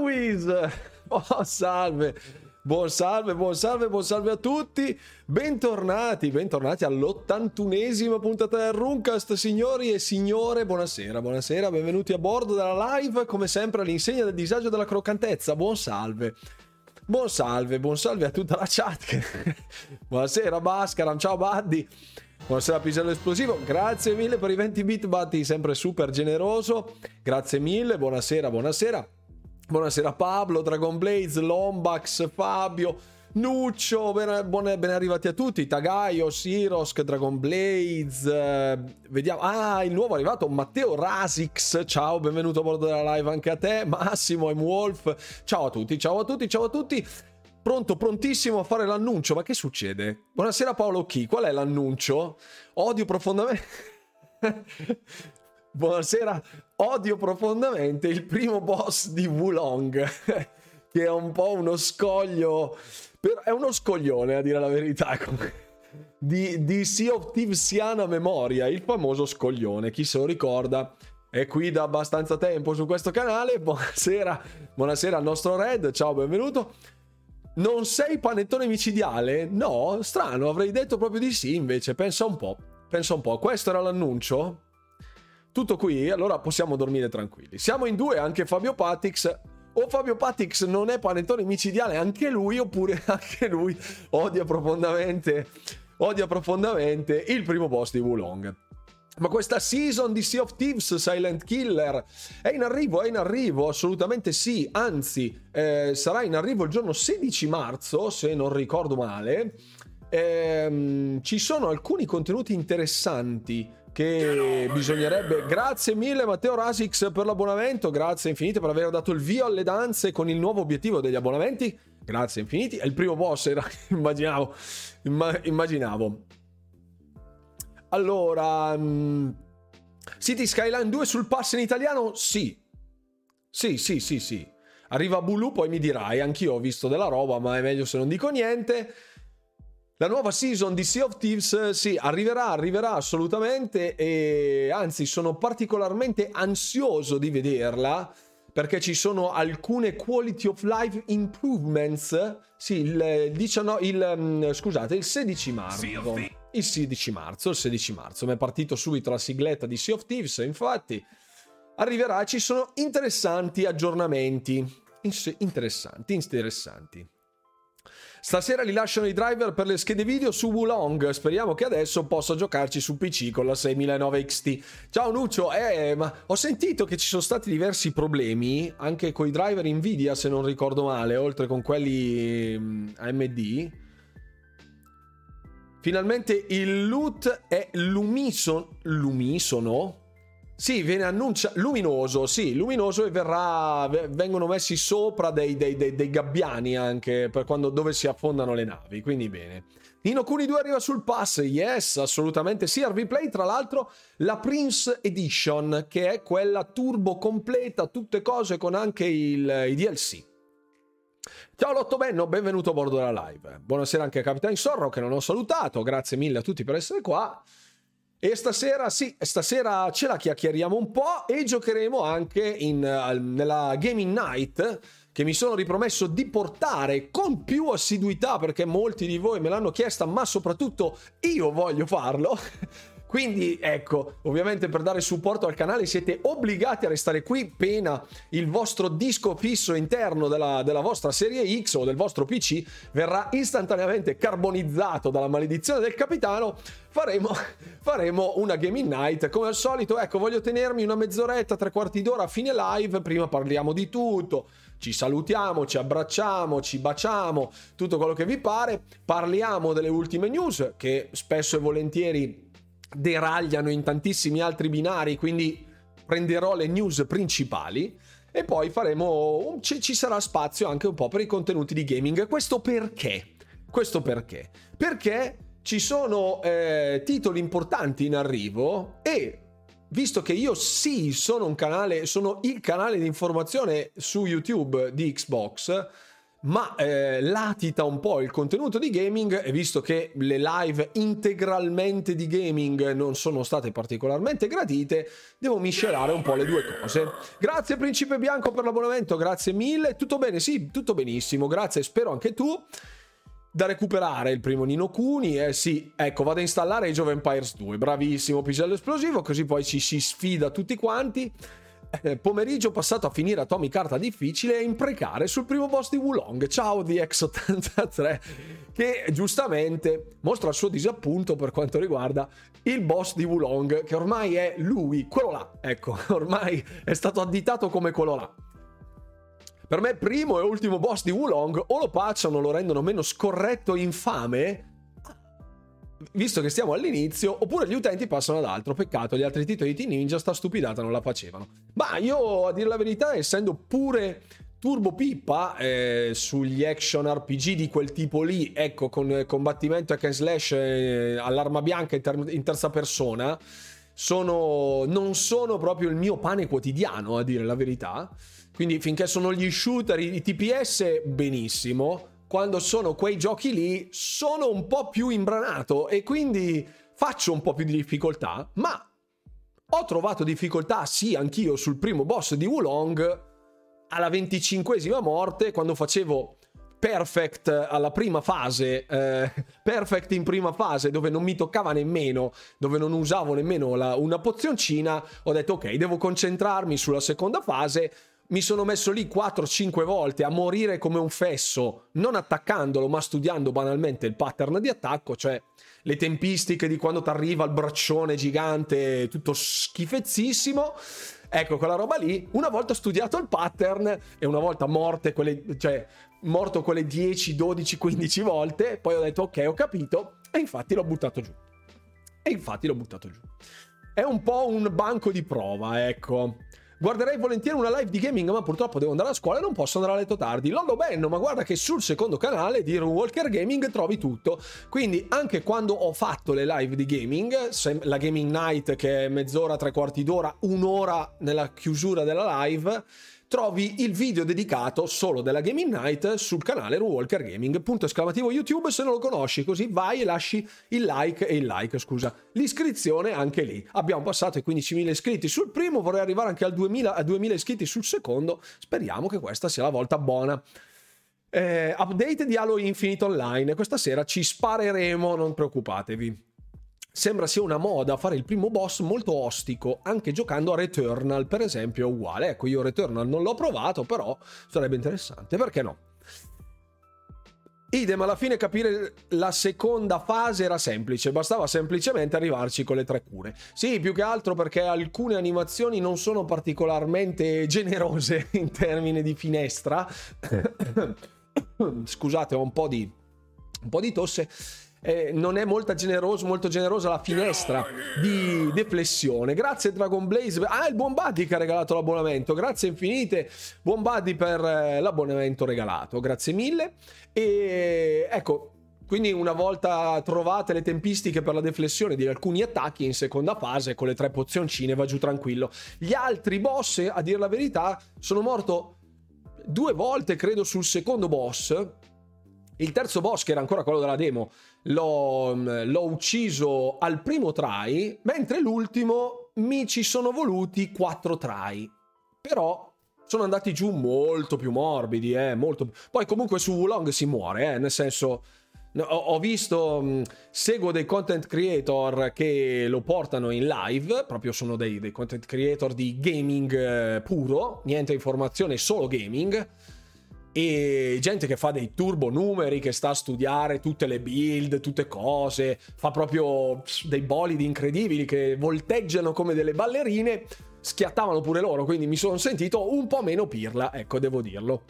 Wiz! Oh, salve! Buon salve, buon salve, buon salve a tutti. Bentornati, bentornati all'81esima puntata del Runcast, signori e signore. Buonasera, buonasera, benvenuti a bordo della live, come sempre all'insegna del disagio della croccantezza. Buon salve. Buon salve, buon salve a tutta la chat. buonasera Bascaram, ciao Buddy. Buonasera Pisello Esplosivo, grazie mille per i 20 bit Buddy, sempre super generoso. Grazie mille, buonasera, buonasera. Buonasera Pablo, Dragon Blaze, Lombax, Fabio, Nuccio, ben, buone, ben arrivati a tutti, Tagaio, Sirosk, Dragon Blaze, eh, vediamo, ah il nuovo arrivato Matteo Rasix, ciao, benvenuto a bordo della live anche a te, Massimo e Wolf, ciao a tutti, ciao a tutti, ciao a tutti, pronto, prontissimo a fare l'annuncio, ma che succede? Buonasera Paolo Chi, qual è l'annuncio? Odio profondamente... Buonasera, odio profondamente il primo boss di Wulong, che è un po' uno scoglio, è uno scoglione a dire la verità, di, di Sea of Thievesiana memoria, il famoso scoglione, chi se lo ricorda è qui da abbastanza tempo su questo canale, buonasera, buonasera al nostro Red, ciao, benvenuto. Non sei panettone micidiale? No, strano, avrei detto proprio di sì invece, pensa un po', pensa un po', questo era l'annuncio? Tutto qui, allora possiamo dormire tranquilli. Siamo in due, anche Fabio Patix. O Fabio Patix non è panettone micidiale anche lui, oppure anche lui odia profondamente, odia profondamente il primo boss di Wulong. Ma questa season di Sea of Thieves Silent Killer è in arrivo, è in arrivo, assolutamente sì, anzi eh, sarà in arrivo il giorno 16 marzo, se non ricordo male. Eh, ci sono alcuni contenuti interessanti che bisognerebbe. Grazie mille Matteo Rasix per l'abbonamento, grazie infinite per aver dato il via alle danze con il nuovo obiettivo degli abbonamenti. Grazie infiniti. È il primo boss, era, immaginavo. Imma, immaginavo. Allora, um, City Skyline 2 sul pass in italiano? Sì. Sì, sì, sì, sì. Arriva Bulu, poi mi dirai, anch'io ho visto della roba, ma è meglio se non dico niente. La nuova season di Sea of Thieves, sì, arriverà, arriverà assolutamente e anzi sono particolarmente ansioso di vederla perché ci sono alcune quality of life improvements. Sì, il 19, il, mm, scusate, il 16 marzo. Il 16 marzo, il 16 marzo. Mi è partito subito la sigletta di Sea of Thieves, infatti arriverà, ci sono interessanti aggiornamenti. Interessanti, interessanti. Stasera li lasciano i driver per le schede video su Wulong. Speriamo che adesso possa giocarci su PC con la 6009 XT. Ciao Nuccio, eh, ma ho sentito che ci sono stati diversi problemi anche con i driver Nvidia, se non ricordo male, oltre con quelli mm, AMD. Finalmente il loot è lumison- lumisono sì, viene annunciato luminoso, sì, luminoso e verrà, vengono messi sopra dei, dei, dei, dei gabbiani anche per quando, dove si affondano le navi, quindi bene. Nino Kuni 2 arriva sul pass, yes, assolutamente sì. RV Play, tra l'altro, la Prince Edition, che è quella turbo completa, tutte cose con anche il, i DLC. Ciao Lotto Benno, benvenuto a bordo della live. Buonasera anche a Capitan Sorro che non ho salutato, grazie mille a tutti per essere qua. E stasera, sì, stasera ce la chiacchieriamo un po' e giocheremo anche in, nella Gaming Night che mi sono ripromesso di portare con più assiduità perché molti di voi me l'hanno chiesta, ma soprattutto io voglio farlo. Quindi ecco, ovviamente per dare supporto al canale siete obbligati a restare qui, pena il vostro disco fisso interno della, della vostra serie X o del vostro PC verrà istantaneamente carbonizzato dalla maledizione del capitano. Faremo, faremo una gaming night come al solito. Ecco, voglio tenermi una mezz'oretta, tre quarti d'ora a fine live. Prima parliamo di tutto ci salutiamo, ci abbracciamo, ci baciamo, tutto quello che vi pare, parliamo delle ultime news che spesso e volentieri deragliano in tantissimi altri binari, quindi prenderò le news principali e poi faremo ci, sarà spazio anche un po' per i contenuti di gaming. Questo perché? Questo perché? Perché ci sono eh, titoli importanti in arrivo e visto che io sì sono un canale, sono il canale di informazione su YouTube di Xbox, ma eh, latita un po' il contenuto di gaming e visto che le live integralmente di gaming non sono state particolarmente gradite, devo miscelare un po' le due cose. Grazie Principe Bianco per l'abbonamento, grazie mille. Tutto bene? Sì, tutto benissimo. Grazie, spero anche tu. Da recuperare il primo Nino Kuni, eh sì, ecco, vado a installare Age of Empires 2, bravissimo, pisello esplosivo, così poi ci si sfida tutti quanti eh, pomeriggio passato a finire Atomic Carta difficile e imprecare sul primo boss di Wulong. Ciao di X83 che giustamente mostra il suo disappunto per quanto riguarda il boss di Wulong che ormai è lui, quello là. Ecco, ormai è stato additato come quello là. Per me primo e ultimo boss di Wulong o lo pacciano, lo rendono meno scorretto e infame visto che stiamo all'inizio, oppure gli utenti passano ad altro. Peccato, gli altri titoli di Ninja sta stupidata non la facevano. Ma io, a dire la verità, essendo pure turbo pippa eh, sugli action RPG di quel tipo lì, ecco, con combattimento hack and slash eh, all'arma bianca in, ter- in terza persona, sono, non sono proprio il mio pane quotidiano, a dire la verità. Quindi finché sono gli shooter, i TPS, benissimo quando sono quei giochi lì sono un po' più imbranato e quindi faccio un po' più di difficoltà, ma ho trovato difficoltà sì anch'io sul primo boss di Wulong alla venticinquesima morte quando facevo perfect alla prima fase, eh, perfect in prima fase dove non mi toccava nemmeno, dove non usavo nemmeno la, una pozioncina, ho detto ok, devo concentrarmi sulla seconda fase mi sono messo lì 4-5 volte a morire come un fesso, non attaccandolo, ma studiando banalmente il pattern di attacco, cioè le tempistiche di quando ti arriva il braccione gigante, tutto schifezzissimo. Ecco, quella roba lì, una volta studiato il pattern e una volta morte quelle, cioè, morto quelle 10, 12, 15 volte, poi ho detto ok, ho capito, e infatti l'ho buttato giù. E infatti l'ho buttato giù. È un po' un banco di prova, ecco. Guarderei volentieri una live di gaming, ma purtroppo devo andare a scuola e non posso andare a letto tardi. Lollo Benno, ma guarda che sul secondo canale di Walker Gaming trovi tutto. Quindi anche quando ho fatto le live di gaming, la Gaming Night che è mezz'ora, tre quarti d'ora, un'ora nella chiusura della live, trovi il video dedicato solo della Gaming Night sul canale Walker Gaming. Punto esclamativo YouTube se non lo conosci, così vai e lasci il like e il like, scusa. L'iscrizione anche lì. Abbiamo passato i 15.000 iscritti sul primo, vorrei arrivare anche al 2000, a 2.000 iscritti sul secondo. Speriamo che questa sia la volta buona. Eh, update di Halo Infinite Online. Questa sera ci spareremo, non preoccupatevi. Sembra sia una moda fare il primo boss molto ostico, anche giocando a Returnal, per esempio, è uguale. Ecco, io Returnal non l'ho provato, però sarebbe interessante, perché no? Idem, alla fine capire la seconda fase era semplice, bastava semplicemente arrivarci con le tre cure. Sì, più che altro perché alcune animazioni non sono particolarmente generose in termini di finestra. Scusate, ho un po' di, un po' di tosse eh, non è molto generoso, molto generosa la finestra di deflessione. Grazie Dragon Blaze. Ah, il buon Buddy che ha regalato l'abbonamento. Grazie infinite, buon Buddy per eh, l'abbonamento regalato. Grazie mille. E ecco, quindi una volta trovate le tempistiche per la deflessione di alcuni attacchi in seconda fase con le tre pozioncine va giù tranquillo. Gli altri boss, a dire la verità, sono morto due volte credo sul secondo boss. Il terzo boss, che era ancora quello della demo, l'ho, l'ho ucciso al primo try, mentre l'ultimo mi ci sono voluti quattro try. Però sono andati giù molto più morbidi, eh, molto... Poi comunque su Wulong si muore, eh, nel senso... Ho visto, seguo dei content creator che lo portano in live, proprio sono dei, dei content creator di gaming eh, puro, niente informazione, solo gaming e gente che fa dei turbo numeri, che sta a studiare tutte le build, tutte cose, fa proprio dei bolidi incredibili che volteggiano come delle ballerine, schiattavano pure loro, quindi mi sono sentito un po' meno pirla, ecco, devo dirlo.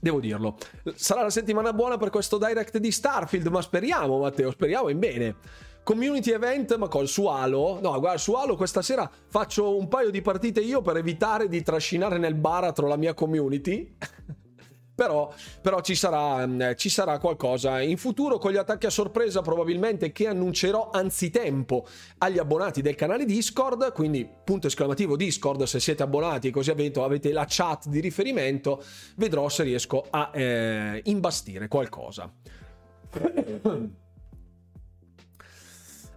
Devo dirlo. Sarà la settimana buona per questo direct di Starfield, ma speriamo, Matteo, speriamo in bene. Community event, ma col su Halo? No, guarda, su Halo questa sera faccio un paio di partite io per evitare di trascinare nel baratro la mia community. però, però ci, sarà, mm, ci sarà qualcosa in futuro con gli attacchi a sorpresa probabilmente che annuncerò anzitempo agli abbonati del canale Discord, quindi punto esclamativo Discord se siete abbonati così avete, avete la chat di riferimento, vedrò se riesco a eh, imbastire qualcosa.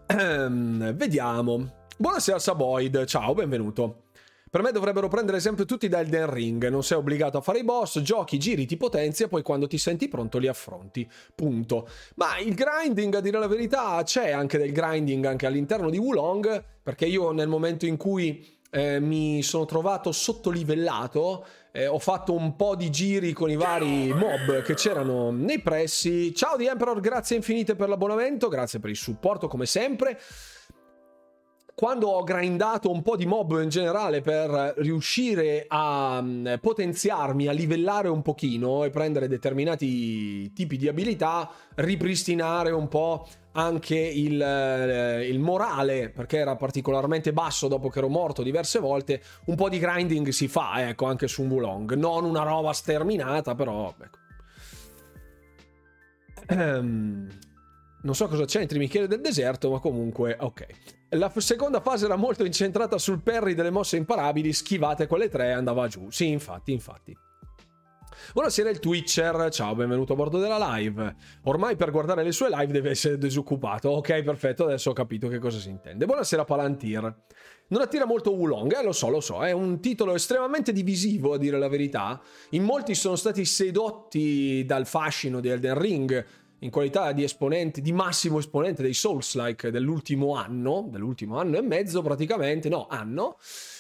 Ehm, vediamo. Buonasera Saboid, ciao, benvenuto. Per me dovrebbero prendere esempio tutti da Elden Ring, non sei obbligato a fare i boss, giochi, giri, ti potenzia, poi quando ti senti pronto li affronti. Punto. Ma il grinding, a dire la verità, c'è anche del grinding anche all'interno di Wulong, perché io nel momento in cui eh, mi sono trovato sottolivellato, eh, ho fatto un po' di giri con i vari mob che c'erano nei pressi. Ciao di Emperor, grazie infinite per l'abbonamento, grazie per il supporto come sempre quando ho grindato un po' di mob in generale per riuscire a mm, potenziarmi, a livellare un pochino e prendere determinati tipi di abilità, ripristinare un po' anche il, eh, il, morale, perché era particolarmente basso dopo che ero morto diverse volte, un po' di grinding si fa, ecco, anche su un Wulong. Non una roba sterminata, però... Ecco. Um, non so cosa c'entri Michele del deserto, ma comunque, ok. La seconda fase era molto incentrata sul parry delle mosse imparabili, schivate quelle tre e andava giù. Sì, infatti, infatti. Buonasera il Twitcher, ciao, benvenuto a bordo della live. Ormai per guardare le sue live deve essere disoccupato. Ok, perfetto, adesso ho capito che cosa si intende. Buonasera Palantir. Non attira molto Wulong, eh, lo so, lo so, è un titolo estremamente divisivo a dire la verità. In molti sono stati sedotti dal fascino di Elden Ring, in qualità di esponente, di massimo esponente dei Souls-like dell'ultimo anno, dell'ultimo anno e mezzo praticamente, no, anno,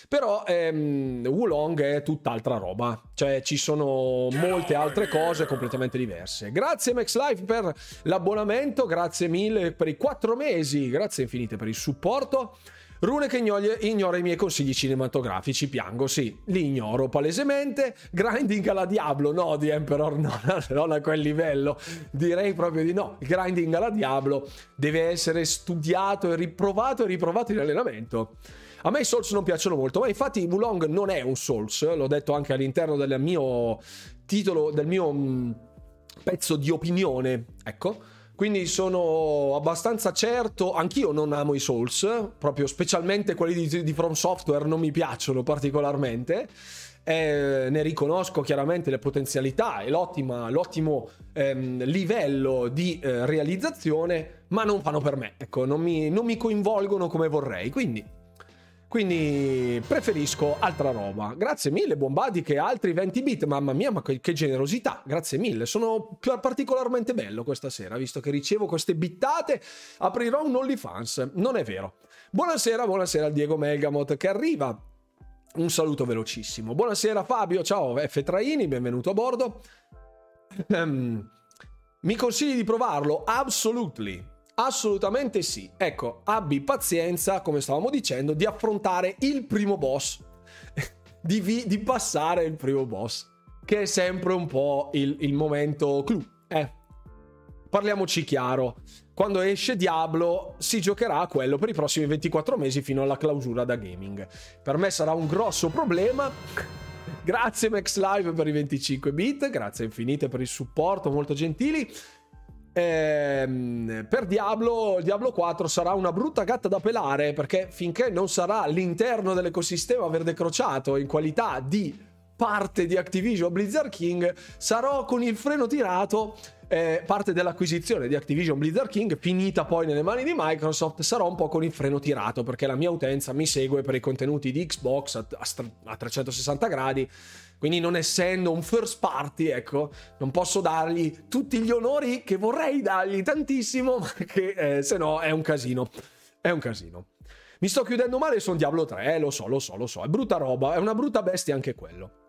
però ehm, Wulong è tutt'altra roba, cioè ci sono molte altre cose completamente diverse. Grazie MaxLife per l'abbonamento, grazie mille per i quattro mesi, grazie infinite per il supporto. Rune che ignora i miei consigli cinematografici, piango, sì, li ignoro palesemente. Grinding alla Diablo, no, di Emperor, no, non a quel livello. Direi proprio di no. grinding alla Diablo deve essere studiato e riprovato e riprovato in allenamento. A me i Souls non piacciono molto, ma infatti Wulong non è un Souls, l'ho detto anche all'interno del mio titolo, del mio mm, pezzo di opinione, ecco quindi sono abbastanza certo, anch'io non amo i Souls, proprio specialmente quelli di, di From Software non mi piacciono particolarmente. Eh, ne riconosco chiaramente le potenzialità e l'ottimo ehm, livello di eh, realizzazione, ma non fanno per me, ecco, non mi, non mi coinvolgono come vorrei. Quindi quindi preferisco altra roba. Grazie mille, Bombadi, che altri 20 bit. Mamma mia, ma che, generosità. Grazie mille. Sono particolarmente bello questa sera, visto che ricevo queste bittate. Aprirò un OnlyFans. Non è vero. Buonasera, buonasera a Diego Melgamot che arriva. Un saluto velocissimo. Buonasera Fabio, ciao F. Traini, benvenuto a bordo. Um, mi consigli di provarlo? Absolutely. Assolutamente sì. Ecco, abbi pazienza, come stavamo dicendo, di affrontare il primo boss. di, vi- di, passare il primo boss. Che è sempre un po' il, il momento clou. Eh. Parliamoci chiaro. Quando esce Diablo si giocherà a quello per i prossimi 24 mesi fino alla clausura da gaming. Per me sarà un grosso problema. Grazie Max Live per i 25 bit, grazie infinite per il supporto, molto gentili. Ehm, per Diablo, Diablo 4 sarà una brutta gatta da pelare perché finché non sarà all'interno dell'ecosistema verde crociato in qualità di parte di Activision Blizzard King, sarò con il freno tirato. Eh, parte dell'acquisizione di Activision Blizzard King, finita poi nelle mani di Microsoft, sarò un po' con il freno tirato perché la mia utenza mi segue per i contenuti di Xbox a, a, a 360 gradi quindi non essendo un first party, ecco, non posso dargli tutti gli onori che vorrei dargli tantissimo, ma che eh, se no è un casino. È un casino. Mi sto chiudendo male sono Diablo 3, eh, lo so, lo so, lo so. È brutta roba, è una brutta bestia anche quello.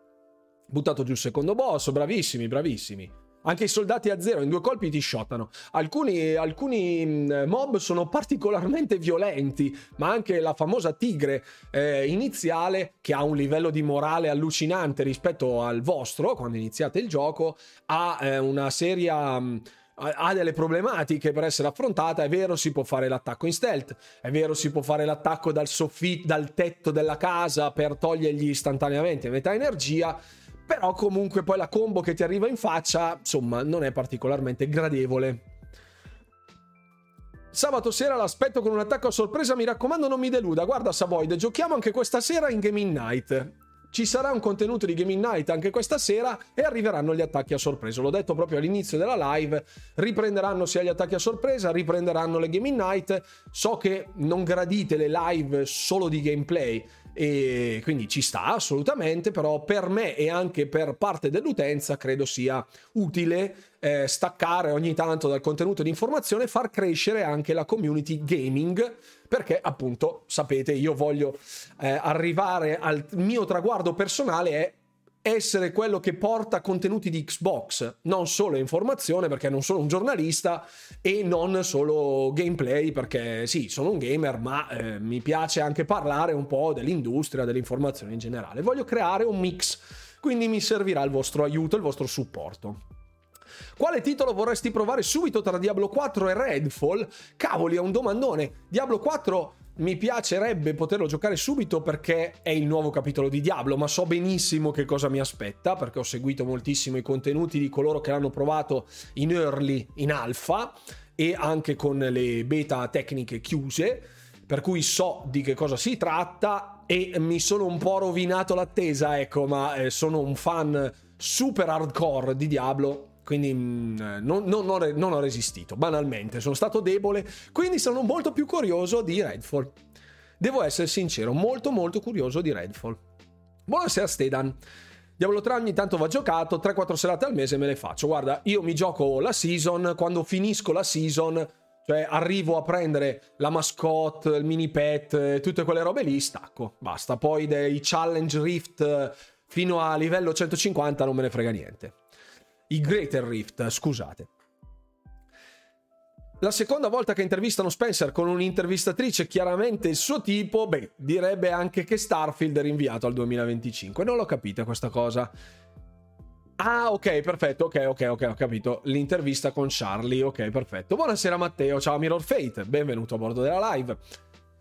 Buttato giù il secondo boss, bravissimi, bravissimi. Anche i soldati a zero in due colpi ti shottano. Alcuni, alcuni mm, mob sono particolarmente violenti, ma anche la famosa tigre eh, iniziale, che ha un livello di morale allucinante rispetto al vostro quando iniziate il gioco, ha eh, una seria mm, ha delle problematiche per essere affrontata. È vero, si può fare l'attacco in stealth, è vero, si può fare l'attacco dal soffitto, dal tetto della casa per togliergli istantaneamente metà energia però comunque poi la combo che ti arriva in faccia, insomma, non è particolarmente gradevole. Sabato sera l'aspetto con un attacco a sorpresa, mi raccomando non mi deluda. Guarda Savoid, giochiamo anche questa sera in Gaming Night. Ci sarà un contenuto di Gaming Night anche questa sera e arriveranno gli attacchi a sorpresa. L'ho detto proprio all'inizio della live, riprenderanno sia gli attacchi a sorpresa, riprenderanno le Gaming Night. So che non gradite le live solo di gameplay, e quindi ci sta assolutamente, però per me e anche per parte dell'utenza credo sia utile eh, staccare ogni tanto dal contenuto di informazione e far crescere anche la community gaming, perché appunto sapete io voglio eh, arrivare al mio traguardo personale è essere quello che porta contenuti di Xbox, non solo informazione perché non sono un giornalista e non solo gameplay perché sì, sono un gamer, ma eh, mi piace anche parlare un po' dell'industria, dell'informazione in generale. Voglio creare un mix, quindi mi servirà il vostro aiuto, il vostro supporto. Quale titolo vorresti provare subito tra Diablo 4 e Redfall? Cavoli, è un domandone. Diablo 4 mi piacerebbe poterlo giocare subito perché è il nuovo capitolo di Diablo, ma so benissimo che cosa mi aspetta perché ho seguito moltissimo i contenuti di coloro che l'hanno provato in early, in alfa e anche con le beta tecniche chiuse, per cui so di che cosa si tratta e mi sono un po' rovinato l'attesa, ecco, ma eh, sono un fan super hardcore di Diablo quindi mm, non, non, non, ho resistito, banalmente, sono stato debole, quindi sono molto più curioso di Redfall. Devo essere sincero, molto molto curioso di Redfall. Buonasera Stedan. Diablo 3 ogni tanto va giocato, 3-4 serate al mese me le faccio. Guarda, io mi gioco la season, quando finisco la season, cioè arrivo a prendere la mascotte, il mini pet, tutte quelle robe lì, stacco, basta. Poi dei challenge rift fino a livello 150 non me ne frega niente. I Greater Rift, scusate. La seconda volta che intervistano Spencer con un'intervistatrice chiaramente il suo tipo, beh, direbbe anche che Starfield è rinviato al 2025. Non l'ho capita questa cosa. Ah, ok, perfetto, ok, ok, ok, ho capito. L'intervista con Charlie, ok, perfetto. Buonasera Matteo, ciao Mirror Fate, benvenuto a bordo della live.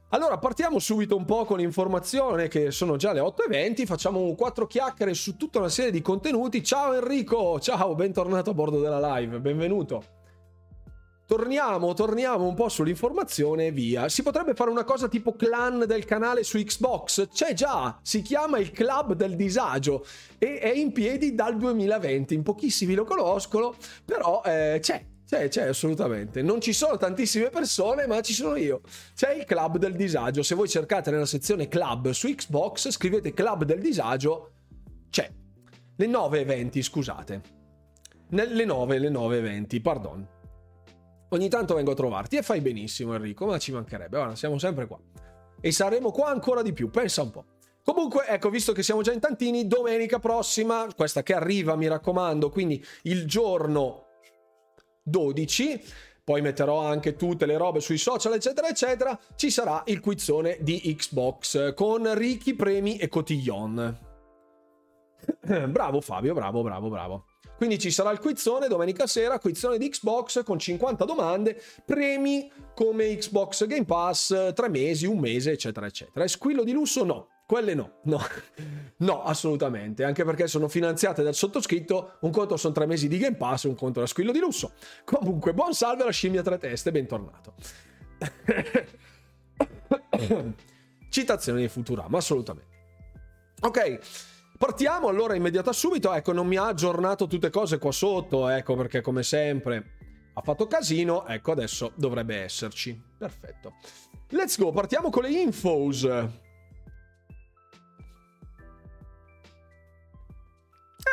Allora, partiamo subito un po' con l'informazione che sono già le 8.20, facciamo quattro chiacchiere su tutta una serie di contenuti. Ciao Enrico, ciao, bentornato a bordo della live, benvenuto. Torniamo, torniamo un po' sull'informazione e via. Si potrebbe fare una cosa tipo clan del canale su Xbox? C'è già, si chiama il Club del Disagio e è in piedi dal 2020. In pochissimi lo conoscono, però eh, c'è, c'è, c'è assolutamente. Non ci sono tantissime persone, ma ci sono io. C'è il club del disagio. Se voi cercate nella sezione club su Xbox, scrivete club del disagio, c'è. Le 9.20, scusate. Le 9, le 9.20, pardon. Ogni tanto vengo a trovarti e fai benissimo Enrico, ma ci mancherebbe. Ora siamo sempre qua. E saremo qua ancora di più, pensa un po'. Comunque, ecco, visto che siamo già in tantini, domenica prossima, questa che arriva, mi raccomando, quindi il giorno 12 poi metterò anche tutte le robe sui social, eccetera, eccetera. Ci sarà il quizzone di Xbox con ricchi premi e cotillon. bravo Fabio, bravo, bravo, bravo. Quindi ci sarà il quizzone domenica sera, quizzone di Xbox con 50 domande, premi come Xbox Game Pass, 3 mesi, un mese, eccetera, eccetera. E squillo di lusso no. Quelle no, no, no, assolutamente, anche perché sono finanziate dal sottoscritto, un conto sono tre mesi di Game Pass, un conto è squillo di lusso. Comunque, buon salve alla scimmia tre teste, bentornato. Citazione di Futurama, assolutamente. Ok, partiamo allora immediata subito, ecco, non mi ha aggiornato tutte cose qua sotto, ecco, perché come sempre ha fatto casino, ecco, adesso dovrebbe esserci. Perfetto. Let's go, partiamo con le infos.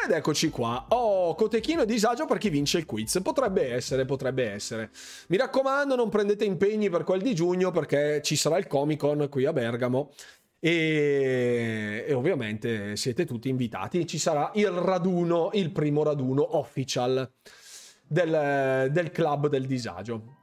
Ed eccoci qua. Oh, cotechino e disagio per chi vince il quiz. Potrebbe essere, potrebbe essere. Mi raccomando, non prendete impegni per quel di giugno perché ci sarà il Comic Con qui a Bergamo. E, e, ovviamente siete tutti invitati. Ci sarà il raduno, il primo raduno official del, del club del disagio.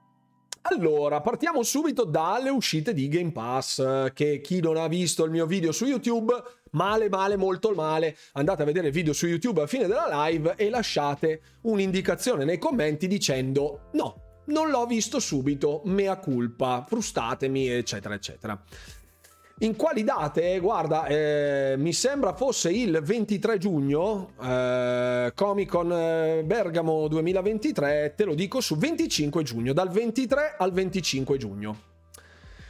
Allora, partiamo subito dalle uscite di Game Pass, che chi non ha visto il mio video su YouTube, male, male, molto male, andate a vedere il video su YouTube a fine della live e lasciate un'indicazione nei commenti dicendo no, non l'ho visto subito, mea culpa, frustatemi, eccetera, eccetera. In quali date? Guarda, eh, mi sembra fosse il 23 giugno, eh, Comic Con eh, Bergamo 2023, te lo dico su 25 giugno, dal 23 al 25 giugno.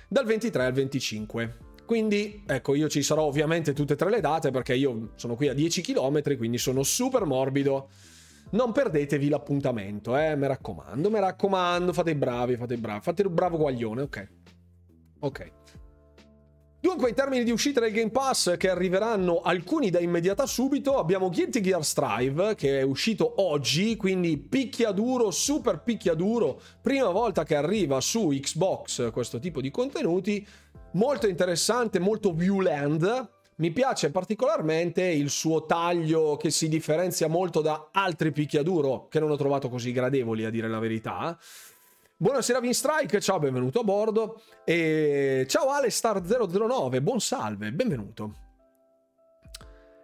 Dal 23 al 25. Quindi, ecco, io ci sarò ovviamente tutte e tre le date perché io sono qui a 10 km, quindi sono super morbido. Non perdetevi l'appuntamento, eh, mi raccomando, mi raccomando, fate i bravi, fate i bravi, fate il bravo guaglione, ok. Ok. Dunque, in termini di uscita del Game Pass, che arriveranno alcuni da immediata subito, abbiamo Guilty Gear Strive, che è uscito oggi, quindi picchiaduro, super picchiaduro, prima volta che arriva su Xbox questo tipo di contenuti, molto interessante, molto violent. Mi piace particolarmente il suo taglio che si differenzia molto da altri picchiaduro, che non ho trovato così gradevoli a dire la verità. Buonasera Vinstrike, ciao, benvenuto a bordo. E ciao Alestar009, buon salve, benvenuto.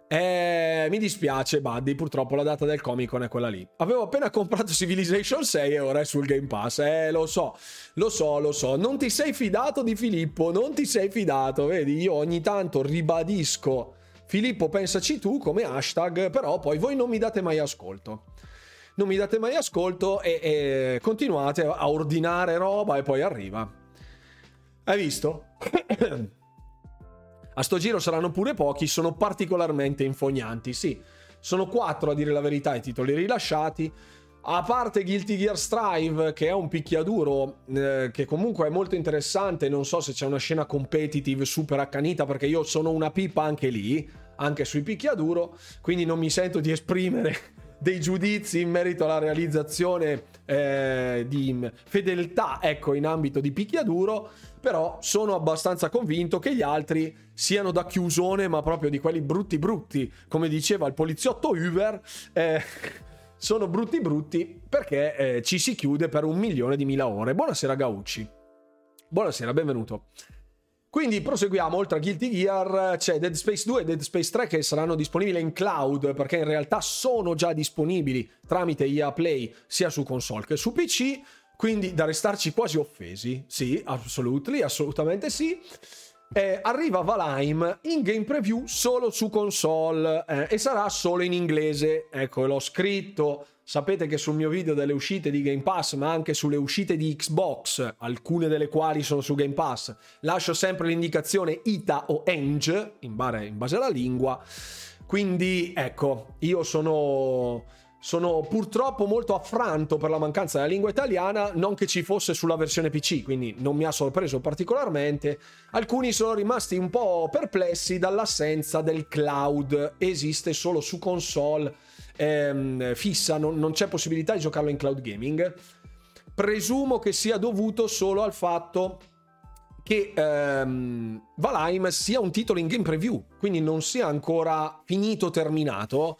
Eh, mi dispiace, Buddy, purtroppo la data del Comic Con è quella lì. Avevo appena comprato Civilization 6 e ora è sul Game Pass. Eh, lo so, lo so, lo so. Non ti sei fidato di Filippo, non ti sei fidato. Vedi, io ogni tanto ribadisco Filippo pensaci tu come hashtag, però poi voi non mi date mai ascolto non mi date mai ascolto e, e continuate a ordinare roba e poi arriva. Hai visto? a sto giro saranno pure pochi, sono particolarmente infognanti, sì. Sono quattro a dire la verità i titoli rilasciati. A parte Guilty Gear Strive, che è un picchiaduro eh, che comunque è molto interessante, non so se c'è una scena competitive super accanita, perché io sono una pipa anche lì, anche sui picchiaduro, quindi non mi sento di esprimere dei giudizi in merito alla realizzazione eh, di fedeltà, ecco, in ambito di picchiaduro, però sono abbastanza convinto che gli altri siano da chiusone, ma proprio di quelli brutti brutti, come diceva il poliziotto Uber, eh, sono brutti brutti perché eh, ci si chiude per un milione di mila ore. Buonasera Gaucci. Buonasera, benvenuto. Quindi proseguiamo, oltre a Guilty Gear c'è Dead Space 2 e Dead Space 3 che saranno disponibili in cloud perché in realtà sono già disponibili tramite EA Play sia su console che su PC, quindi da restarci quasi offesi, sì, assolutely, assolutamente sì. Eh, arriva Valheim in game preview solo su console eh, e sarà solo in inglese, ecco l'ho scritto Sapete che sul mio video delle uscite di Game Pass, ma anche sulle uscite di Xbox, alcune delle quali sono su Game Pass, lascio sempre l'indicazione ITA o ENG, in, base alla lingua. Quindi ecco, io sono sono purtroppo molto affranto per la mancanza della lingua italiana, non che ci fosse sulla versione PC, quindi non mi ha sorpreso particolarmente. Alcuni sono rimasti un po' perplessi dall'assenza del cloud, esiste solo su console ehm, fissa, non, non c'è possibilità di giocarlo in cloud gaming. Presumo che sia dovuto solo al fatto che ehm, Valheim sia un titolo in game preview, quindi non sia ancora finito, terminato.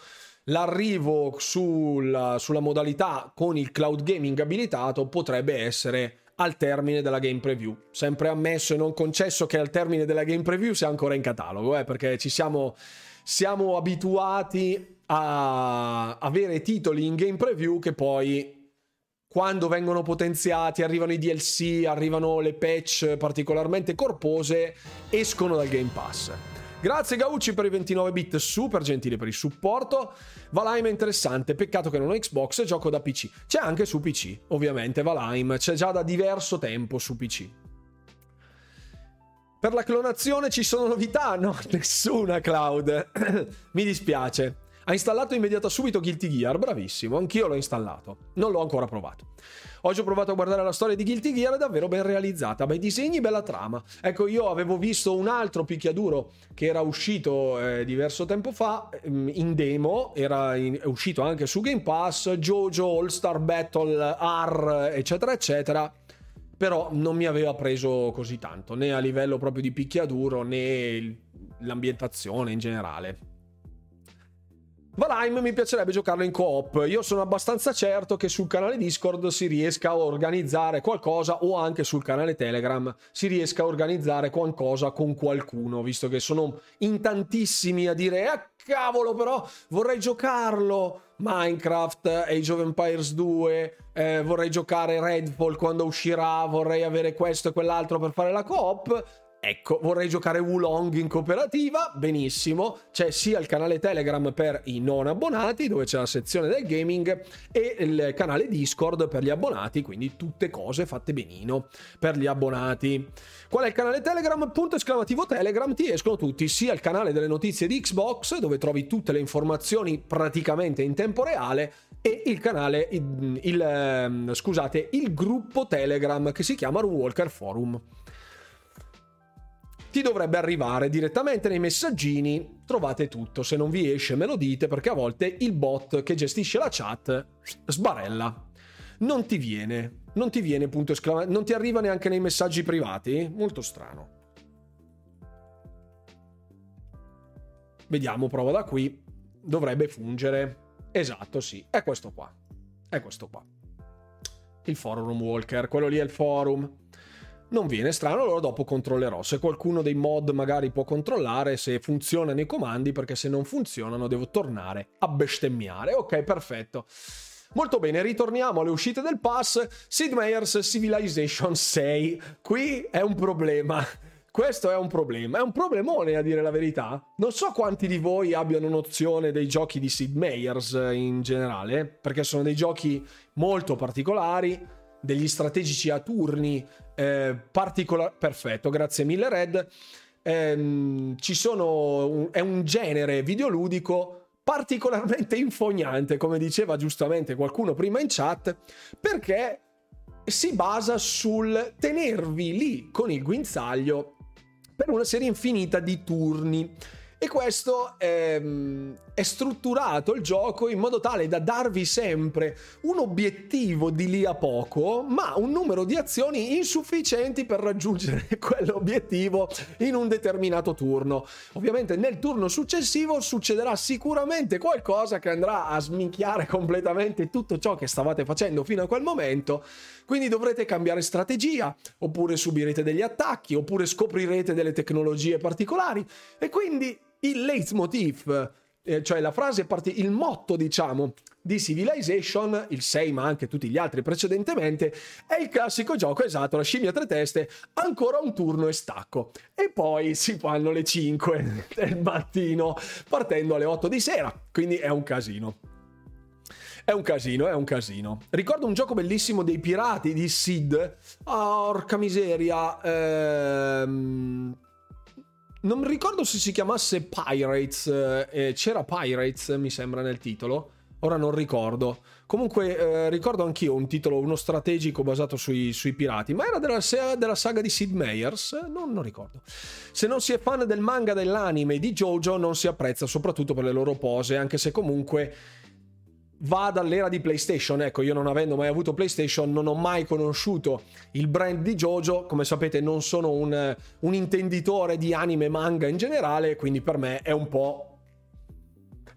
L'arrivo sulla, sulla modalità con il cloud gaming abilitato potrebbe essere al termine della game preview. Sempre ammesso e non concesso che al termine della game preview sia ancora in catalogo, eh, perché ci siamo, siamo abituati a avere titoli in game preview che poi quando vengono potenziati, arrivano i DLC, arrivano le patch particolarmente corpose, escono dal Game Pass. Grazie Gaucci per i 29 bit, super gentile per il supporto. Valheim è interessante, peccato che non ho Xbox, gioco da PC. C'è anche su PC, ovviamente Valheim, c'è già da diverso tempo su PC. Per la clonazione ci sono novità? No, nessuna Cloud. Mi dispiace. Ha installato immediata subito Guilty Gear, bravissimo, anch'io l'ho installato, non l'ho ancora provato. Oggi ho provato a guardare la storia di Guilty Gear, è davvero ben realizzata, bei disegni, bella trama. Ecco, io avevo visto un altro picchiaduro che era uscito eh, diverso tempo fa ehm, in demo, era in, è uscito anche su Game Pass, Jojo All Star Battle R, eccetera, eccetera però non mi aveva preso così tanto, né a livello proprio di picchiaduro né l'ambientazione in generale. Valheim mi piacerebbe giocarlo in coop. Io sono abbastanza certo che sul canale Discord si riesca a organizzare qualcosa o anche sul canale Telegram si riesca a organizzare qualcosa con qualcuno, visto che sono in tantissimi a dire "Ah cavolo, però vorrei giocarlo". Minecraft, Age of Empires 2, eh, vorrei giocare Redfall quando uscirà, vorrei avere questo e quell'altro per fare la coop ecco, vorrei giocare Wulong in cooperativa, benissimo, c'è sia il canale Telegram per i non abbonati, dove c'è la sezione del gaming, e il canale Discord per gli abbonati, quindi tutte cose fatte benino per gli abbonati. Qual è il canale Telegram? Punto esclamativo Telegram, ti escono tutti, sia il canale delle notizie di Xbox, dove trovi tutte le informazioni praticamente in tempo reale, e il canale, il, il, ehm, scusate, il gruppo Telegram che si chiama Runwalker Forum. Ti dovrebbe arrivare direttamente nei messaggini, trovate tutto, se non vi esce me lo dite perché a volte il bot che gestisce la chat sbarella. Non ti viene, non ti viene punto esclamativo, non ti arriva neanche nei messaggi privati? Molto strano. Vediamo, prova da qui. Dovrebbe fungere. Esatto, sì, è questo qua. È questo qua. Il forum walker, quello lì è il forum. Non viene strano, allora dopo controllerò. Se qualcuno dei mod magari può controllare se funzionano i comandi, perché se non funzionano devo tornare a bestemmiare. Ok, perfetto. Molto bene, ritorniamo alle uscite del pass. Sid Meier's Civilization 6. Qui è un problema. Questo è un problema, è un problemone a dire la verità. Non so quanti di voi abbiano nozione dei giochi di Sid Meier's in generale, perché sono dei giochi molto particolari, degli strategici a turni eh, particolari. Perfetto, grazie mille Red. Eh, ci sono, è un genere videoludico particolarmente infognante, come diceva giustamente qualcuno prima in chat, perché si basa sul tenervi lì con il guinzaglio per una serie infinita di turni. E questo è, è, strutturato il gioco in modo tale da darvi sempre un obiettivo di lì a poco, ma un numero di azioni insufficienti per raggiungere quell'obiettivo in un determinato turno. Ovviamente nel turno successivo succederà sicuramente qualcosa che andrà a sminchiare completamente tutto ciò che stavate facendo fino a quel momento, quindi dovrete cambiare strategia, oppure subirete degli attacchi, oppure scoprirete delle tecnologie particolari e quindi il leitmotiv, eh, cioè la frase, parti- il motto, diciamo, di Civilization, il 6 ma anche tutti gli altri precedentemente, è il classico gioco esatto, la scimmia a tre teste, ancora un turno e stacco. E poi si fanno le 5 del mattino, partendo alle 8 di sera, quindi è un casino. È un casino, è un casino. Ricordo un gioco bellissimo dei pirati di Sid. Orca miseria. Ehm non ricordo se si chiamasse Pirates, eh, c'era Pirates mi sembra nel titolo, ora non ricordo. Comunque eh, ricordo anch'io un titolo, uno strategico basato sui, sui pirati, ma era della, della, saga di Sid Meier's? Non, non ricordo. Se non si è fan del manga, dell'anime di Jojo non si apprezza soprattutto per le loro pose, anche se comunque va dall'era di PlayStation. Ecco, io non avendo mai avuto PlayStation, non ho mai conosciuto il brand di JoJo. Come sapete, non sono un, un intenditore di anime e manga in generale, quindi per me è un po'.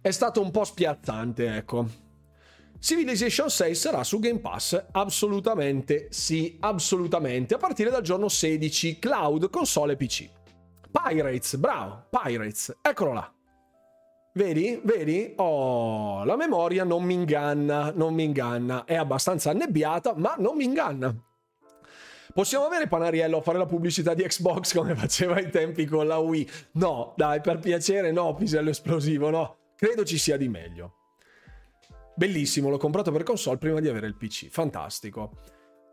È stato un po' spiazzante, ecco. Civilization 6 sarà su Game Pass? Assolutamente sì, assolutamente. A partire dal giorno 16, cloud, console e PC. Pirates, bravo, Pirates, eccolo là. Vedi? Vedi? Oh, la memoria non mi inganna, non mi inganna. È abbastanza annebbiata, ma non mi inganna. Possiamo avere Panariello a fare la pubblicità di Xbox come faceva ai tempi con la Wii? No, dai, per piacere, no, pisello esplosivo, no. Credo ci sia di meglio. Bellissimo, l'ho comprato per console prima di avere il PC. Fantastico.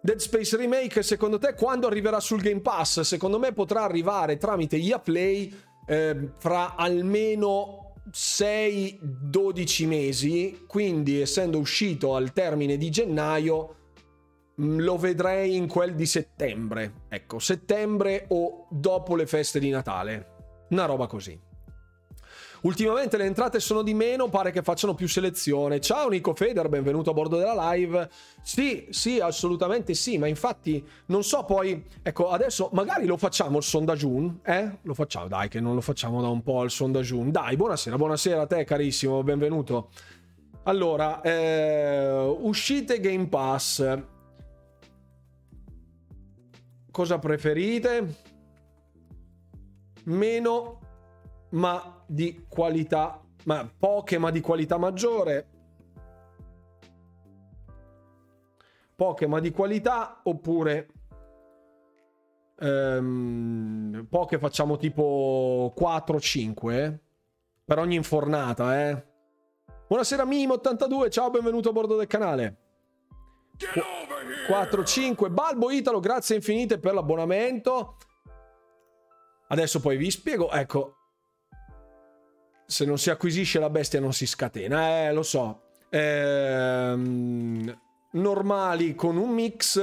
Dead Space Remake, secondo te quando arriverà sul Game Pass? Secondo me potrà arrivare tramite EA Play eh, fra almeno 6-12 mesi, quindi essendo uscito al termine di gennaio, mm, lo vedrei in quel di settembre. Ecco, settembre o dopo le feste di Natale. Una roba così. Ultimamente le entrate sono di meno, pare che facciano più selezione. Ciao Nico Feder, benvenuto a bordo della live. Sì, sì, assolutamente sì, ma infatti non so poi, ecco, adesso magari lo facciamo il sondaggio, eh? Lo facciamo, dai che non lo facciamo da un po' il sondaggio. Dai, buonasera, buonasera a te carissimo, benvenuto. Allora, eh, uscite Game Pass. Cosa preferite? Meno ma di qualità, ma poche ma di qualità maggiore. Poche ma di qualità oppure ehm, poche facciamo tipo 4-5 per ogni infornata, eh. Buonasera Mimo82, ciao, benvenuto a bordo del canale. 4-5, Balbo Italo, grazie infinite per l'abbonamento. Adesso poi vi spiego, ecco, se non si acquisisce la bestia non si scatena, eh, lo so. Ehm, normali con un mix,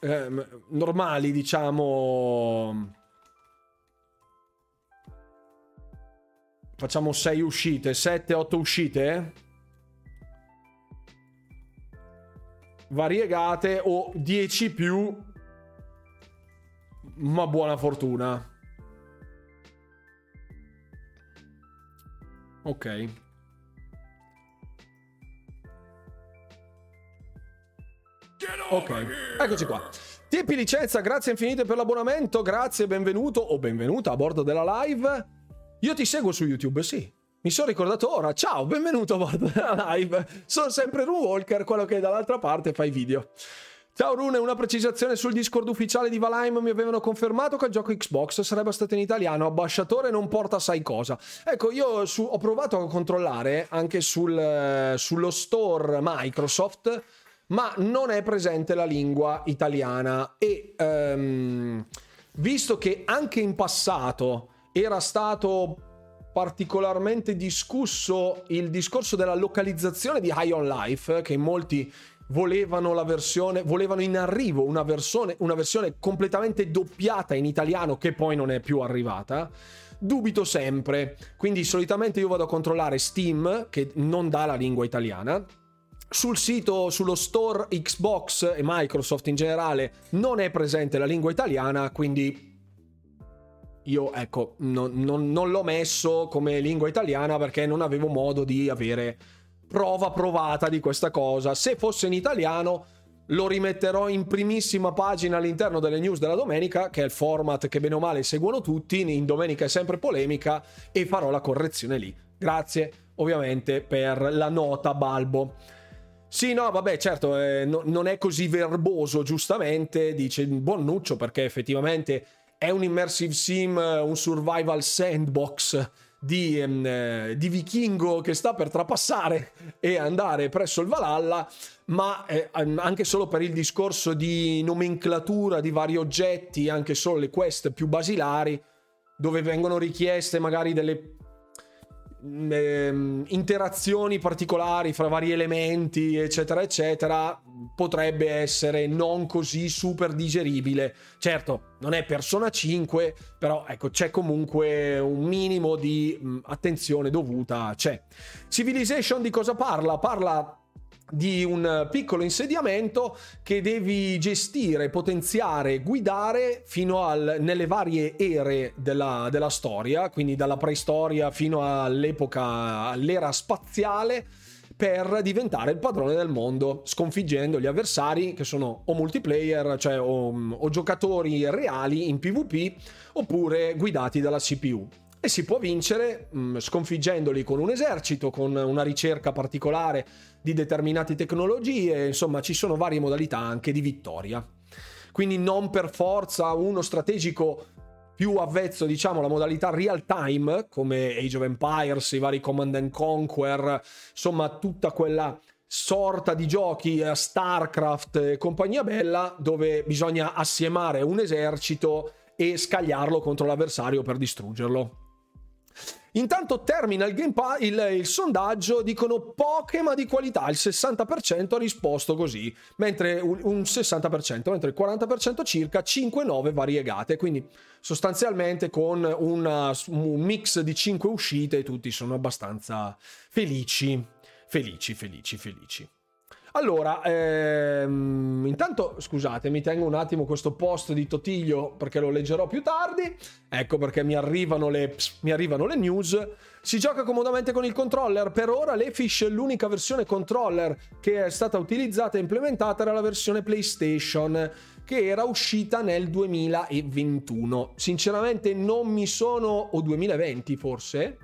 ehm, normali diciamo... Facciamo 6 uscite, 7-8 uscite? Variegate o 10 più, ma buona fortuna. Ok. Ok, eccoci qua. Tipi licenza, grazie infinite per l'abbonamento, grazie, benvenuto o benvenuta a bordo della live. Io ti seguo su YouTube, sì. Mi sono ricordato ora, ciao, benvenuto a bordo della live. Sono sempre Rune Walker, quello che dall'altra parte fa i video. Ciao Rune, una precisazione sul Discord ufficiale di Valheim. Mi avevano confermato che il gioco Xbox sarebbe stato in italiano, ambasciatore non porta sai cosa. Ecco, io su, ho provato a controllare anche sul, sullo store Microsoft, ma non è presente la lingua italiana. E um, visto che anche in passato era stato particolarmente discusso il discorso della localizzazione di High on Life, che molti volevano la versione, volevano in arrivo una versione, una versione completamente doppiata in italiano che poi non è più arrivata. Dubito sempre, quindi solitamente io vado a controllare Steam che non dà la lingua italiana. Sul sito, sullo store Xbox e Microsoft in generale non è presente la lingua italiana, quindi io ecco, non, non, non l'ho messo come lingua italiana perché non avevo modo di avere prova provata di questa cosa. Se fosse in italiano lo rimetterò in primissima pagina all'interno delle news della domenica, che è il format che bene o male seguono tutti, in domenica è sempre polemica e farò la correzione lì. Grazie ovviamente per la nota Balbo. Sì, no, vabbè, certo, eh, no, non è così verboso, giustamente, dice buon Nuccio, perché effettivamente è un immersive sim, un survival sandbox di, um, di, vichingo che sta per trapassare e andare presso il Valhalla, ma eh, anche solo per il discorso di nomenclatura di vari oggetti, anche solo le quest più basilari, dove vengono richieste magari delle ehm, interazioni particolari fra vari elementi, eccetera, eccetera, potrebbe essere non così super digeribile. Certo, non è Persona 5, però ecco, c'è comunque un minimo di mh, attenzione dovuta, c'è. Civilization di cosa parla? Parla di un piccolo insediamento che devi gestire, potenziare, guidare fino al, nelle varie ere della, della storia, quindi dalla preistoria fino all'epoca, all'era spaziale per diventare il padrone del mondo, sconfiggendo gli avversari che sono o multiplayer, cioè o, o giocatori reali in PvP, oppure guidati dalla CPU e si può vincere mh, mm, sconfiggendoli con un esercito, con una ricerca particolare di determinate tecnologie, insomma ci sono varie modalità anche di vittoria. Quindi non per forza uno strategico più avvezzo, diciamo, alla modalità real time, come Age of Empires, i vari Command and Conquer, insomma tutta quella sorta di giochi eh, StarCraft e compagnia bella dove bisogna assiemare un esercito e scagliarlo contro l'avversario per distruggerlo. Intanto termina il, pa- il, il, sondaggio, dicono poche ma di qualità, il 60% ha risposto così, mentre un 60%, mentre il 40% circa 5-9 variegate, quindi sostanzialmente con una, un mix di 5 uscite tutti sono abbastanza felici, felici, felici, felici. Allora, ehm, intanto scusate, mi tengo un attimo questo post di Totiglio perché lo leggerò più tardi. Ecco perché mi arrivano le, mi arrivano le news. Si gioca comodamente con il controller. Per ora l'Efish, l'unica versione controller che è stata utilizzata e implementata era la versione PlayStation che era uscita nel 2021. Sinceramente non mi sono... o 2020 forse?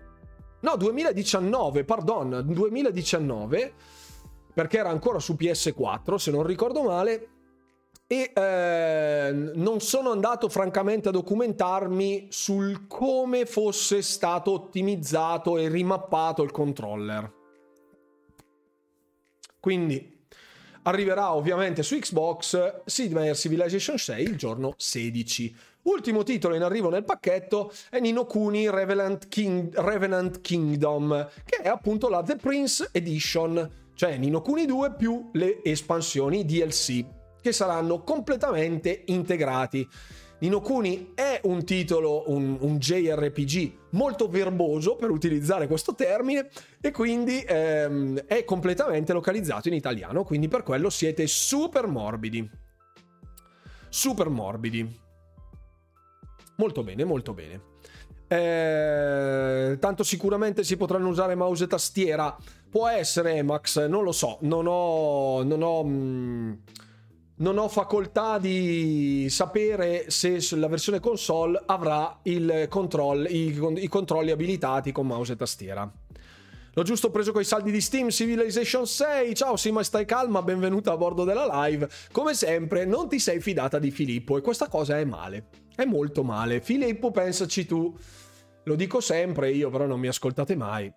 No, 2019, pardon, 2019 perché era ancora su PS4, se non ricordo male, e eh, non sono andato francamente a documentarmi sul come fosse stato ottimizzato e rimappato il controller. Quindi arriverà ovviamente su Xbox Sid Meier Civilization 6 il giorno 16. Ultimo titolo in arrivo nel pacchetto è Nino Kuni Revenant, King, Revenant Kingdom, che è appunto la The Prince Edition, cioè Nino Kuni 2 più le espansioni DLC che saranno completamente integrati. Nino Kuni è un titolo, un, un, JRPG molto verboso per utilizzare questo termine e quindi ehm, è completamente localizzato in italiano, quindi per quello siete super morbidi. Super morbidi. Molto bene, molto bene. Eh, tanto sicuramente si potranno usare mouse e tastiera. Può essere, Max, non lo so, non ho... Non ho mm, non ho facoltà di sapere se la versione console avrà control, i, i, controlli abilitati con mouse e tastiera. L'ho giusto preso con i saldi di Steam Civilization 6. Ciao Sima, stai calma, benvenuta a bordo della live. Come sempre, non ti sei fidata di Filippo e questa cosa è male. È molto male. Filippo, pensaci tu. Lo dico sempre, io però non mi ascoltate mai.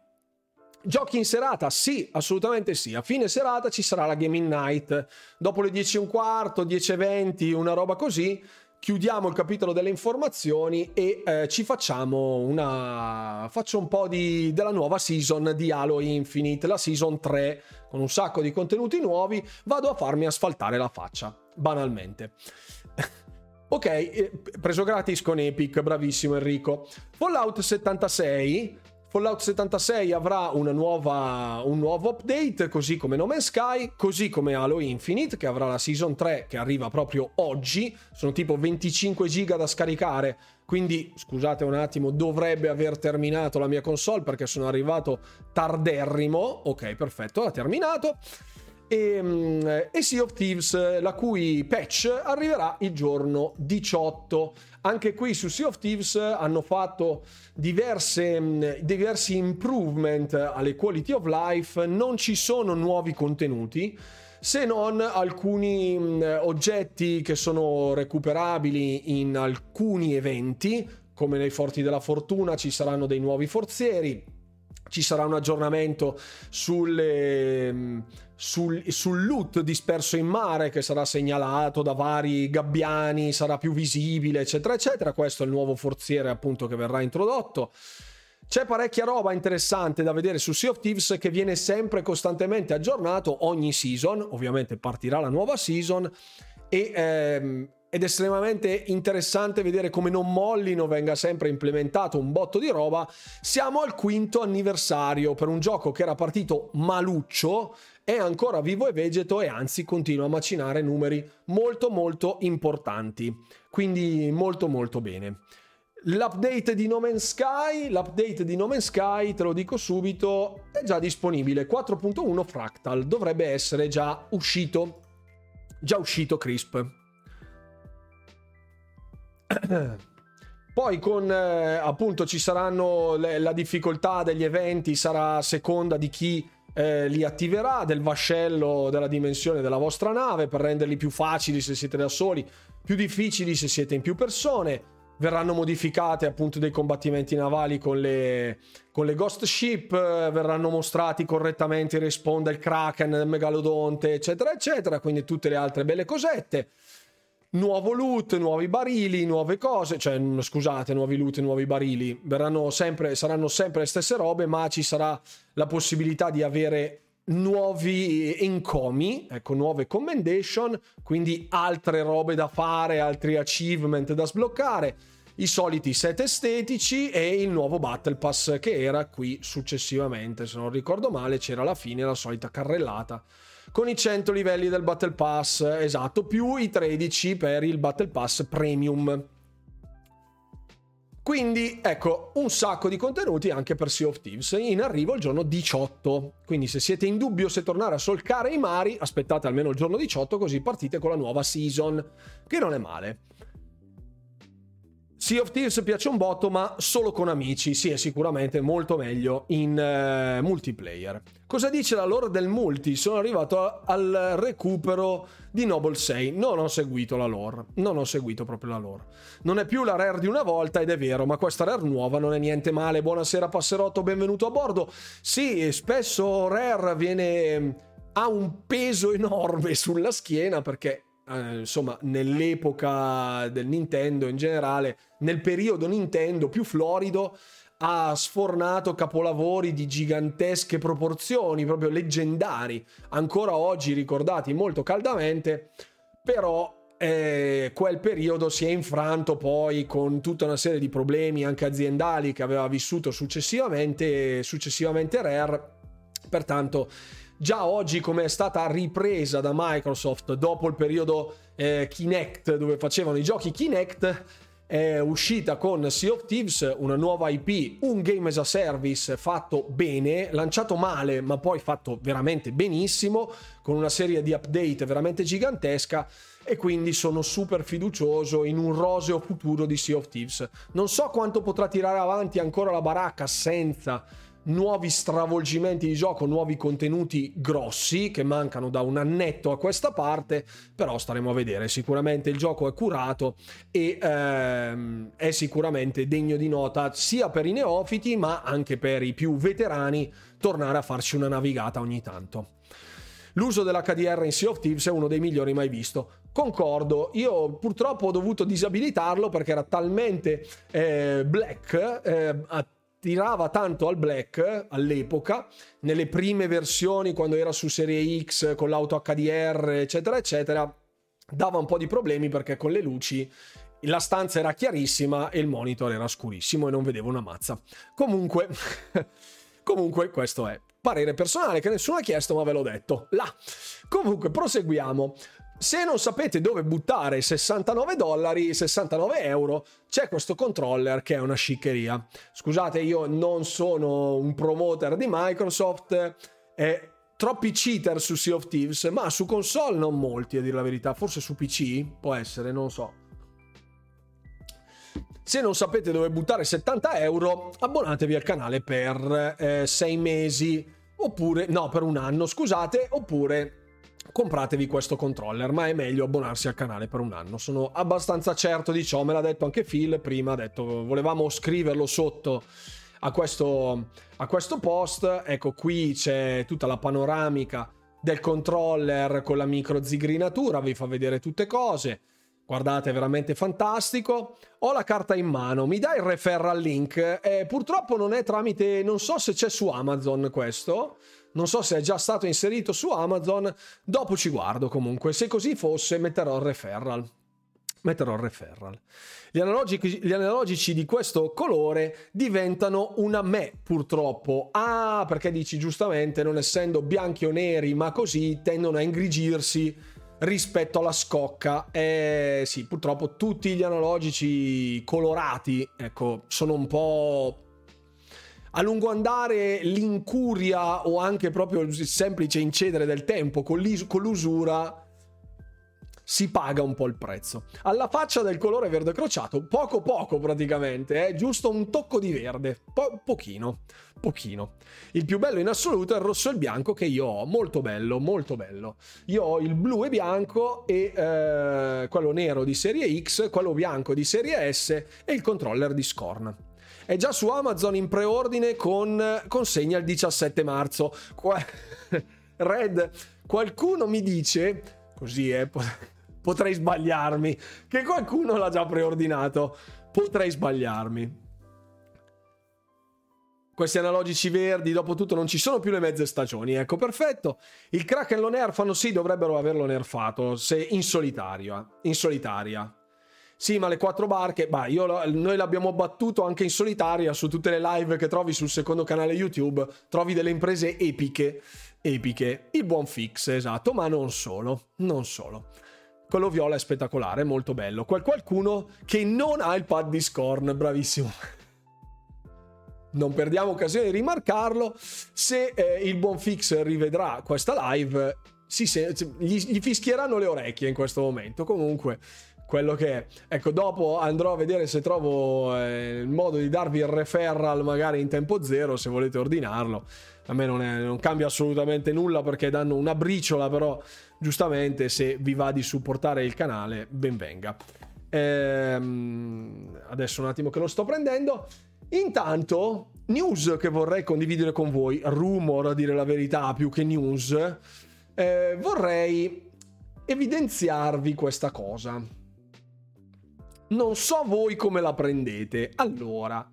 Giochi in serata? Sì, assolutamente sì. A fine serata ci sarà la Gaming Night. Dopo le 10 e un quarto, 10 e 20, una roba così, chiudiamo il capitolo delle informazioni e eh, ci facciamo una... faccio un po' di... della nuova season di Halo Infinite, la season 3, con un sacco di contenuti nuovi. Vado a farmi asfaltare la faccia, banalmente. ok, eh, preso gratis con Epic, bravissimo Enrico. Fallout 76 Fallout 76 avrà nuova, un nuovo update, così come No Man's Sky, così come Halo Infinite, che avrà la Season 3 che arriva proprio oggi. Sono tipo 25 giga da scaricare, quindi scusate un attimo, dovrebbe aver terminato la mia console perché sono arrivato tarderrimo. Ok, perfetto, ha terminato e, mm, e Sea of Thieves, la cui patch arriverà il giorno 18. Anche qui su Sea of Thieves hanno fatto diverse, mm, diversi improvement alle quality of life, non ci sono nuovi contenuti se non alcuni mm, oggetti che sono recuperabili in alcuni eventi, come nei Forti della Fortuna ci saranno dei nuovi forzieri, ci sarà un aggiornamento sulle, sul, sul loot disperso in mare che sarà segnalato da vari gabbiani, sarà più visibile, eccetera, eccetera. Questo è il nuovo forziere appunto che verrà introdotto. C'è parecchia roba interessante da vedere su Sea of Thieves che viene sempre costantemente aggiornato ogni season, ovviamente partirà la nuova season e ehm, ed è estremamente interessante vedere come non mollino, venga sempre implementato un botto di roba. Siamo al quinto anniversario per un gioco che era partito maluccio, è ancora vivo e vegeto e anzi continua a macinare numeri molto molto importanti. Quindi molto molto bene. L'update di No Man's Sky, l'update di No Man's Sky, te lo dico subito, è già disponibile. 4.1 Fractal dovrebbe essere già uscito. Già uscito Crisp. Poi con eh, appunto ci saranno le, la difficoltà degli eventi sarà a seconda di chi eh, li attiverà, del vascello della dimensione della vostra nave per renderli più facili se siete da soli, più difficili se siete in più persone. Verranno modificate appunto dei combattimenti navali con le, con le ghost ship, verranno mostrati correttamente i respawn del Kraken, del Megalodonte, eccetera, eccetera. Quindi tutte le altre belle cosette nuovo loot, nuovi barili, nuove cose, cioè scusate, nuovi loot, nuovi barili, verranno sempre, saranno sempre le stesse robe, ma ci sarà la possibilità di avere nuovi encomi, ecco, nuove commendation, quindi altre robe da fare, altri achievement da sbloccare, i soliti set estetici e il nuovo Battle Pass che era qui successivamente, se non ricordo male, c'era alla fine la solita carrellata con i 100 livelli del Battle Pass, esatto, più i 13 per il Battle Pass Premium. Quindi ecco un sacco di contenuti anche per Sea of Thieves in arrivo il giorno 18. Quindi se siete in dubbio se tornare a solcare i mari, aspettate almeno il giorno 18 così partite con la nuova season, che non è male. Sea of Thieves piace un botto, ma solo con amici. Sì, è sicuramente molto meglio in uh, multiplayer. Cosa dice la lore del multi? Sono arrivato al recupero di Noble 6. Non ho seguito la lore. Non ho seguito proprio la lore. Non è più la rare di una volta ed è vero, ma questa rare nuova non è niente male. Buonasera Passerotto, benvenuto a bordo. Sì, spesso rare viene ha un peso enorme sulla schiena perché eh, insomma, nell'epoca del Nintendo in generale, nel periodo Nintendo più florido, ha sfornato capolavori di gigantesche proporzioni, proprio leggendari, ancora oggi ricordati molto caldamente, però eh, quel periodo si è infranto poi con tutta una serie di problemi anche aziendali che aveva vissuto successivamente, successivamente Rare, pertanto già oggi come è stata ripresa da Microsoft dopo il periodo eh, Kinect dove facevano i giochi Kinect è uscita con Sea of Thieves una nuova IP, un game as a service fatto bene, lanciato male ma poi fatto veramente benissimo con una serie di update veramente gigantesca e quindi sono super fiducioso in un roseo futuro di Sea of Thieves. Non so quanto potrà tirare avanti ancora la baracca senza nuovi stravolgimenti di gioco, nuovi contenuti grossi che mancano da un annetto a questa parte, però staremo a vedere. Sicuramente il gioco è curato e ehm, è sicuramente degno di nota sia per i neofiti ma anche per i più veterani tornare a farci una navigata ogni tanto. L'uso dell'HDR in Sea of Thieves è uno dei migliori mai visto. Concordo, io purtroppo ho dovuto disabilitarlo perché era talmente eh, black, eh, tirava tanto al black all'epoca, nelle prime versioni quando era su serie X con l'auto HDR eccetera eccetera, dava un po' di problemi perché con le luci la stanza era chiarissima e il monitor era scurissimo e non vedevo una mazza. Comunque, comunque questo è parere personale che nessuno ha chiesto ma ve l'ho detto. Là. Comunque proseguiamo. Se non sapete dove buttare 69 dollari, 69 euro, c'è questo controller che è una sciccheria. Scusate, io non sono un promoter di Microsoft, è troppi cheater su Sea of Thieves, ma su console non molti, a dire la verità. Forse su PC può essere, non so. Se non sapete dove buttare 70 euro, abbonatevi al canale per 6 eh, mesi, oppure, no, per un anno, scusate, oppure compratevi questo controller, ma è meglio abbonarsi al canale per un anno. Sono abbastanza certo di ciò, me l'ha detto anche Phil prima, ha detto volevamo scriverlo sotto a questo, a questo post. Ecco, qui c'è tutta la panoramica del controller con la micro zigrinatura, vi fa vedere tutte cose. Guardate, è veramente fantastico. Ho la carta in mano, mi dai il referral link? Eh, purtroppo non è tramite, non so se c'è su Amazon questo non so se è già stato inserito su Amazon, dopo ci guardo comunque, se così fosse metterò il referral. Metterò il referral. Gli analogici, gli analogici di questo colore diventano una me, purtroppo. Ah, perché dici giustamente, non essendo bianchi o neri, ma così tendono a ingrigirsi rispetto alla scocca. Eh sì, purtroppo tutti gli analogici colorati, ecco, sono un po' a lungo andare l'incuria o anche proprio il semplice incedere del tempo con, l'usura si paga un po' il prezzo. Alla faccia del colore verde crociato, poco poco praticamente, eh? giusto un tocco di verde, po- pochino, pochino. Il più bello in assoluto è il rosso e il bianco che io ho, molto bello, molto bello. Io ho il blu e bianco e eh, quello nero di serie X, quello bianco di serie S e il controller di Scorn è già su Amazon in preordine con consegna il 17 marzo. Qua... Red, qualcuno mi dice, così eh, potrei sbagliarmi, che qualcuno l'ha già preordinato. Potrei sbagliarmi. Questi analogici verdi, dopo tutto, non ci sono più le mezze stagioni. Ecco, perfetto. Il Kraken lo nerfano? Sì, dovrebbero averlo nerfato. Se in solitaria. In solitaria. Sì, ma le quattro barche, bah, io, noi l'abbiamo battuto anche in solitaria su tutte le live che trovi sul secondo canale YouTube. Trovi delle imprese epiche, epiche. Il buon fix, esatto, ma non solo, non solo. Quello viola è spettacolare, molto bello. Qual qualcuno che non ha il pad di Scorn, bravissimo. Non perdiamo occasione di rimarcarlo. Se eh, il buon fix rivedrà questa live, si gli, gli fischieranno le orecchie in questo momento. Comunque, quello che è. Ecco, dopo andrò a vedere se trovo eh, il modo di darvi il referral magari in tempo zero se volete ordinarlo. A me non, è, non cambia assolutamente nulla perché danno una briciola, però giustamente se vi va di supportare il canale, ben venga. Ehm, adesso un attimo che lo sto prendendo. Intanto, news che vorrei condividere con voi, rumor a dire la verità più che news, eh, vorrei evidenziarvi questa cosa. Non so voi come la prendete. Allora,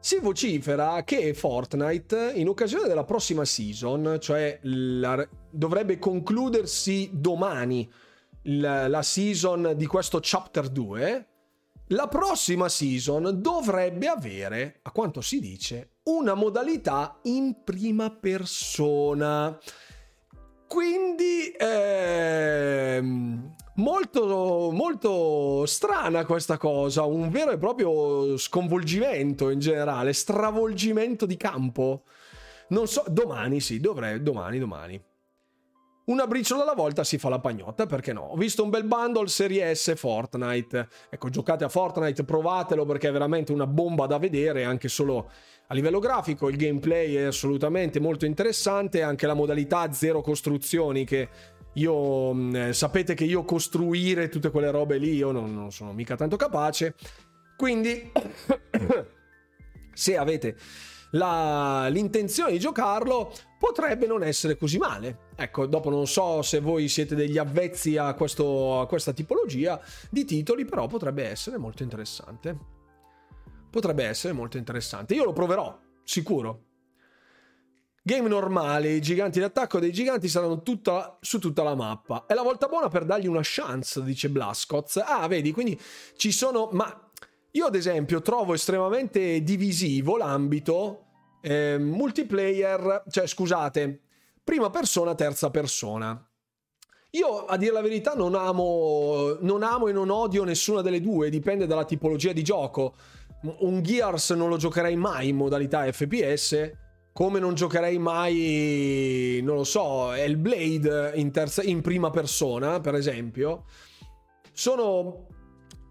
si vocifera che Fortnite, in occasione della prossima season, cioè la, dovrebbe concludersi domani la, la season di questo chapter 2, la prossima season dovrebbe avere, a quanto si dice, una modalità in prima persona. Quindi ehm, molto, molto strana questa cosa, un vero e proprio sconvolgimento in generale, stravolgimento di campo. Non so, domani sì, dovrei, domani, domani. Una briciola alla volta si fa la pagnotta, perché no? Ho visto un bel bundle Serie S Fortnite. Ecco, giocate a Fortnite, provatelo perché è veramente una bomba da vedere, anche solo a livello grafico. Il gameplay è assolutamente molto interessante, anche la modalità zero costruzioni che io mm, sapete che io costruire tutte quelle robe lì io non, non sono mica tanto capace. Quindi se avete la, l'intenzione di giocarlo potrebbe non essere così male. Ecco, dopo non so se voi siete degli avvezzi a, questo, a questa tipologia di titoli, però potrebbe essere molto interessante. Potrebbe essere molto interessante. Io lo proverò, sicuro. Game normale, i giganti d'attacco dei giganti saranno tutta, su tutta la mappa. È la volta buona per dargli una chance, dice Blascoz. Ah, vedi, quindi ci sono... Ma io ad esempio trovo estremamente divisivo l'ambito eh, multiplayer, cioè scusate, prima persona, terza persona. Io a dire la verità non amo, non amo e non odio nessuna delle due, dipende dalla tipologia di gioco. Un Gears non lo giocherei mai in modalità FPS, come non giocherei mai, non lo so, Hellblade in, terza, in prima persona, per esempio. Sono,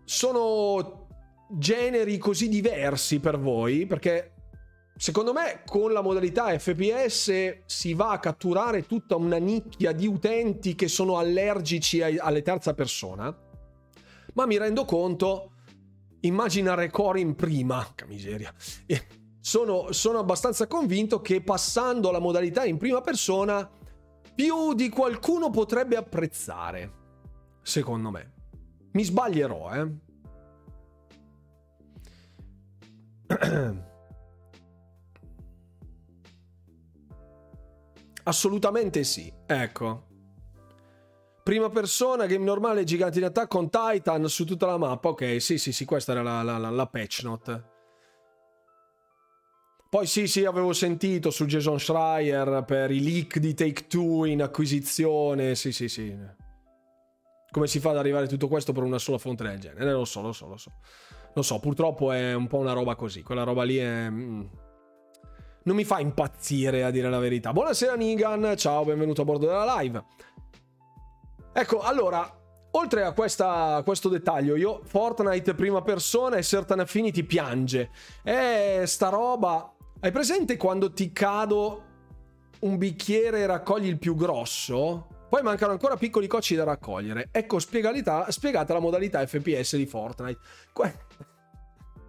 sono generi così diversi per voi, perché Secondo me con la modalità FPS si va a catturare tutta una nicchia di utenti che sono allergici ai, alle terza persona, ma mi rendo conto, immagina Recore in prima, che miseria, sono, sono abbastanza convinto che passando la modalità in prima persona più di qualcuno potrebbe apprezzare, secondo me. Mi sbaglierò, eh. Assolutamente sì. Ecco. Prima persona, game normale, giganti in attacco con Titan su tutta la mappa. Ok, sì, sì, sì, questa era la, la, la patch note. Poi sì, sì, avevo sentito su Jason Schreier per i leak di Take Two in acquisizione. Sì, sì, sì. Come si fa ad arrivare tutto questo per una sola fonte del genere? Lo so, lo so, lo so. Lo so, purtroppo è un po' una roba così. Quella roba lì è... Mm non mi fa impazzire a dire la verità. Buonasera Nigan, ciao, benvenuto a bordo della live. Ecco, allora, oltre a, questa, questo dettaglio, io Fortnite prima persona e Certain Affinity piange. E sta roba... Hai presente quando ti cado un bicchiere e raccogli il più grosso? Poi mancano ancora piccoli cocci da raccogliere. Ecco spiegata la modalità FPS di Fortnite.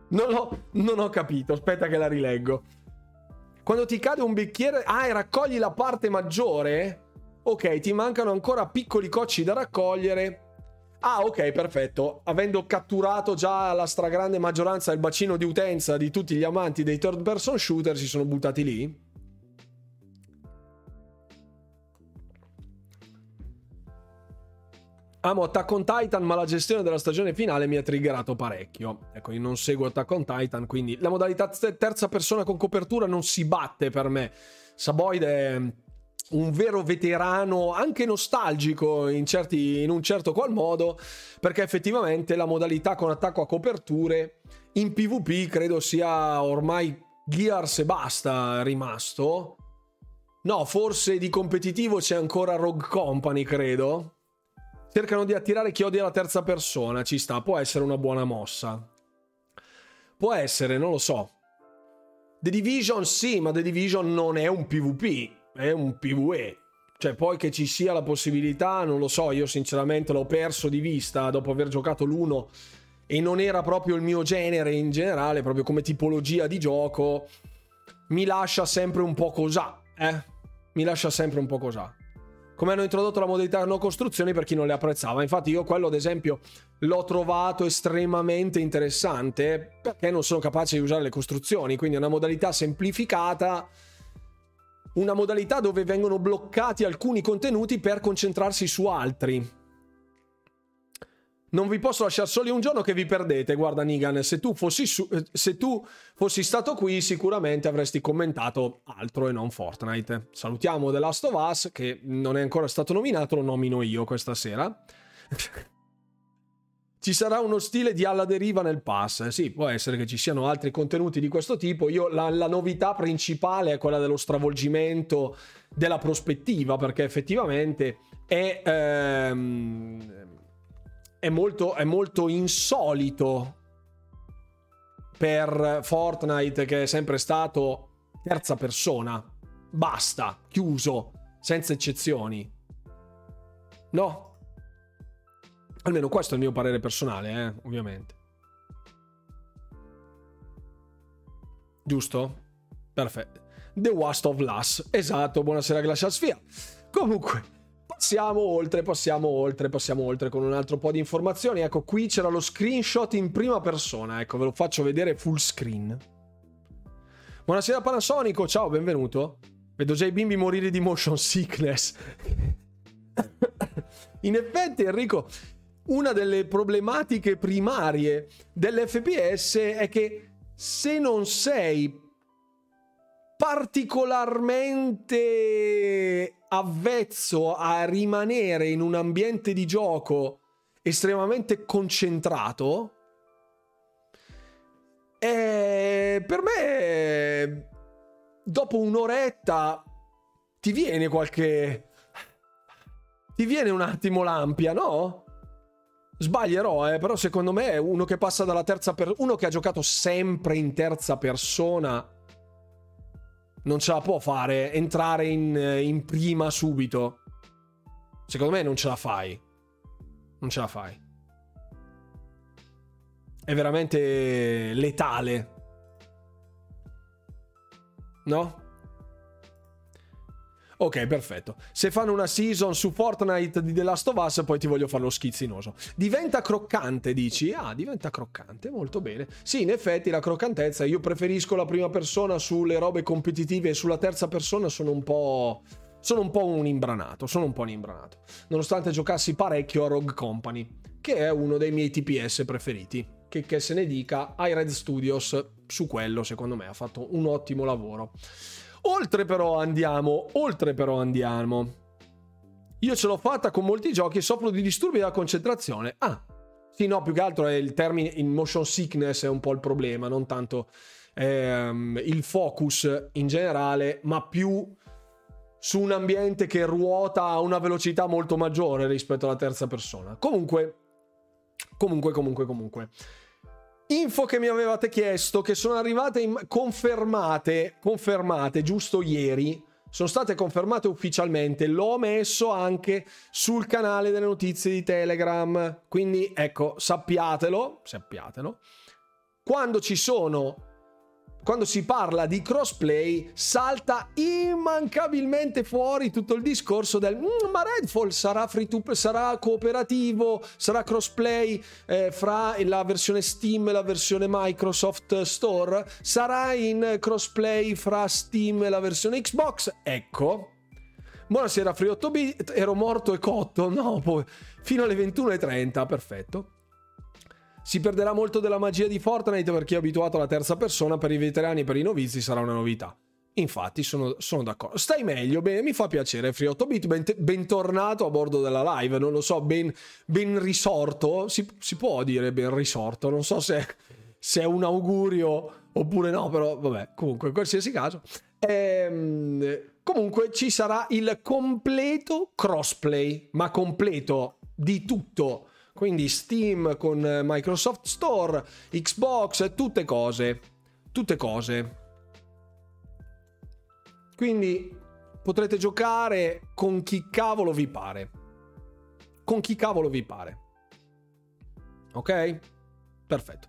Non ho, non ho capito, aspetta che la rileggo. Quando ti cade un bicchiere, ah, e raccogli la parte maggiore? Ok, ti mancano ancora piccoli cocci da raccogliere. Ah, ok, perfetto. Avendo catturato già la stragrande maggioranza del bacino di utenza di tutti gli amanti dei third person shooter, si sono buttati lì. Amo Attack on Titan, ma la gestione della stagione finale mi ha triggerato parecchio. Ecco, io non seguo Attack on Titan, quindi la modalità terza persona con copertura non si batte per me. Saboid è un vero veterano, anche nostalgico in, certi, in un certo qual modo, perché effettivamente la modalità con attacco a coperture in PvP credo sia ormai Gears e basta rimasto. No, forse di competitivo c'è ancora Rogue Company, credo Cercano di attirare chi odia la terza persona, ci sta, può essere una buona mossa. Può essere, non lo so. The Division sì, ma The Division non è un PvP, è un PvE. Cioè, poi che ci sia la possibilità, non lo so, io sinceramente l'ho perso di vista dopo aver giocato l'uno e non era proprio il mio genere in generale, proprio come tipologia di gioco, mi lascia sempre un po' cosà, eh? Mi lascia sempre un po' cosà. Come hanno introdotto la modalità no costruzioni per chi non le apprezzava. Infatti io quello ad esempio l'ho trovato estremamente interessante perché non sono capace di usare le costruzioni, quindi è una modalità semplificata una modalità dove vengono bloccati alcuni contenuti per concentrarsi su altri. Non vi posso lasciare soli un giorno che vi perdete. Guarda, Nigan, se tu fossi, su, eh, se tu fossi stato qui, sicuramente avresti commentato altro e non Fortnite. Salutiamo The Last of Us, che non è ancora stato nominato, lo nomino io questa sera. ci sarà uno stile di alla deriva nel pass. Sì, può essere che ci siano altri contenuti di questo tipo. Io la, la novità principale è quella dello stravolgimento della prospettiva, perché effettivamente è, ehm, è, molto, è molto insolito per Fortnite, che è sempre stato terza persona. Basta, chiuso, senza eccezioni. No, Almeno questo è il mio parere personale, eh, ovviamente. Giusto? Perfetto. The Wast of Lass. Esatto, buonasera Glacial Sphere. Comunque, passiamo oltre, passiamo oltre, passiamo oltre con un altro po' di informazioni. Ecco, qui c'era lo screenshot in prima persona. Ecco, ve lo faccio vedere full screen. Buonasera Panasonico, ciao, benvenuto. Vedo già i bimbi morire di motion sickness. in effetti, Enrico, una delle problematiche primarie dell'FPS è che se non sei particolarmente avvezzo a rimanere in un ambiente di gioco estremamente concentrato, eh, per me dopo un'oretta ti viene qualche... ti viene un attimo l'ampia, no? Sbaglierò, eh, però secondo me uno che passa dalla terza persona, uno che ha giocato sempre in terza persona, non ce la può fare entrare in, in prima subito. Secondo me non ce la fai. Non ce la fai. È veramente letale. No? Ok, perfetto. Se fanno una season su Fortnite di The Last of Us, poi ti voglio fare lo schizzinoso. Diventa croccante, dici? Ah, diventa croccante, molto bene. Sì, in effetti la croccantezza, io preferisco la prima persona sulle robe competitive e sulla terza persona sono un po'... Sono un po' un imbranato, sono un po' un imbranato. Nonostante giocassi parecchio a Rogue Company, che è uno dei miei TPS preferiti. Che, che se ne dica, iRed Studios su quello, secondo me, ha fatto un ottimo lavoro. Oltre però andiamo, oltre però andiamo. Io ce l'ho fatta con molti giochi e soffro di disturbi della concentrazione. Ah, sì, no, più che altro è il termine in motion sickness è un po' il problema, non tanto ehm, il focus in generale, ma più su un ambiente che ruota a una velocità molto maggiore rispetto alla terza persona. Comunque, comunque, comunque, comunque. Info che mi avevate chiesto, che sono arrivate in... confermate, confermate giusto ieri, sono state confermate ufficialmente, l'ho messo anche sul canale delle notizie di Telegram, quindi ecco, sappiatelo, sappiatelo. Quando ci sono quando si parla di crossplay salta immancabilmente fuori tutto il discorso del mm, ma Redfall sarà free to sarà cooperativo, sarà crossplay eh, fra la versione Steam e la versione Microsoft Store, sarà in crossplay fra Steam e la versione Xbox. Ecco. Buonasera Free 8 bit, ero morto e cotto, no, poi fino alle 21:30, perfetto. Si perderà molto della magia di Fortnite per chi è abituato alla terza persona, per i veterani e per i novizi sarà una novità. Infatti, sono, sono d'accordo. Stai meglio, bene, mi fa piacere. Free 8 bit, ben, bentornato a bordo della live. Non lo so, ben, ben risorto. Si, si, può dire ben risorto. Non so se, se, è un augurio oppure no, però vabbè, comunque, in qualsiasi caso. Ehm, comunque, ci sarà il completo crossplay, ma completo di tutto. Quindi Steam con Microsoft Store, Xbox, tutte cose. Tutte cose. Quindi potrete giocare con chi cavolo vi pare. Con chi cavolo vi pare. Ok? Perfetto.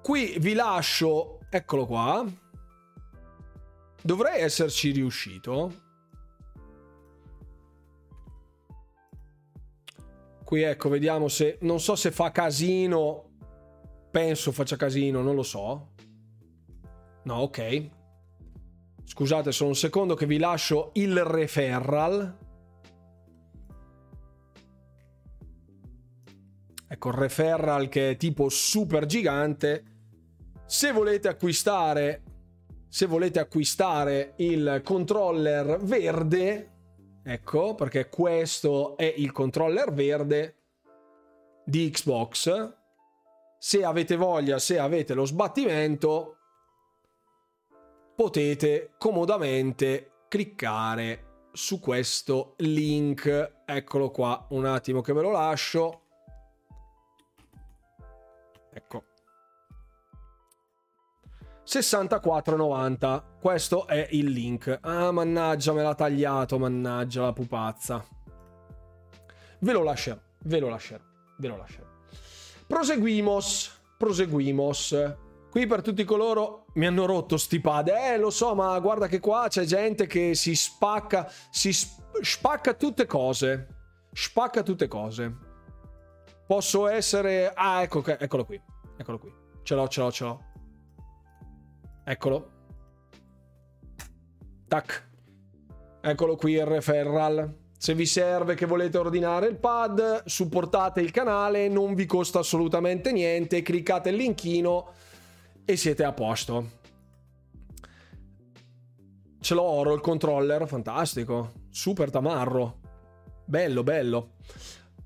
Qui vi lascio, eccolo qua. Dovrei esserci riuscito. Qui ecco, vediamo se... Non so se fa casino. Penso faccia casino, non lo so. No, ok. Scusate, solo un secondo che vi lascio il referral. Ecco, il referral che è tipo super gigante. Se volete acquistare se volete acquistare il controller verde Ecco, perché questo è il controller verde di Xbox. Se avete voglia, se avete lo sbattimento, potete comodamente cliccare su questo link. Eccolo qua, un attimo che ve lo lascio. Ecco. 64,90. Questo è il link. Ah, mannaggia, me l'ha tagliato, mannaggia la pupazza. Ve lo lascerò, ve lo lascerò, ve lo lascerò. Proseguimos, proseguimos. Qui per tutti coloro mi hanno rotto sti pad. Eh, lo so, ma guarda che qua c'è gente che si spacca, si sp- spacca tutte cose. Spacca tutte cose. Posso essere... Ah, ecco, eccolo qui. Eccolo qui. Ce l'ho, ce l'ho, ce l'ho. Eccolo. Tac. Eccolo qui il referral. Se vi serve che volete ordinare il pad, supportate il canale, non vi costa assolutamente niente, cliccate il linkino e siete a posto. Ce l'ho oro il controller, fantastico. Super tamarro. Bello, bello.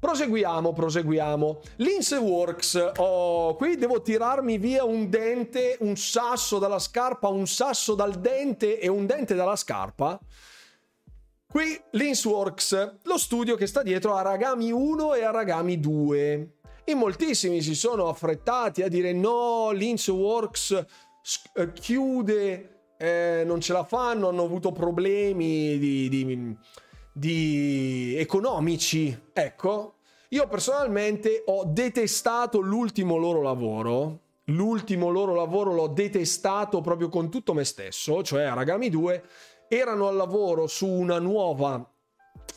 Proseguiamo, proseguiamo. Linseworks. Oh, qui devo tirarmi via un dente, un sasso dalla scarpa, un sasso dal dente e un dente dalla scarpa. Qui Linksworks, lo studio che sta dietro a Aragami 1 e Aragami 2. In moltissimi si sono affrettati a dire no, Linksworks eh, chiude, eh, non ce la fanno, hanno avuto problemi di, di di economici. Ecco, io personalmente ho detestato l'ultimo loro lavoro. L'ultimo loro lavoro l'ho detestato proprio con tutto me stesso, cioè Aragami 2. Erano al lavoro su una nuova,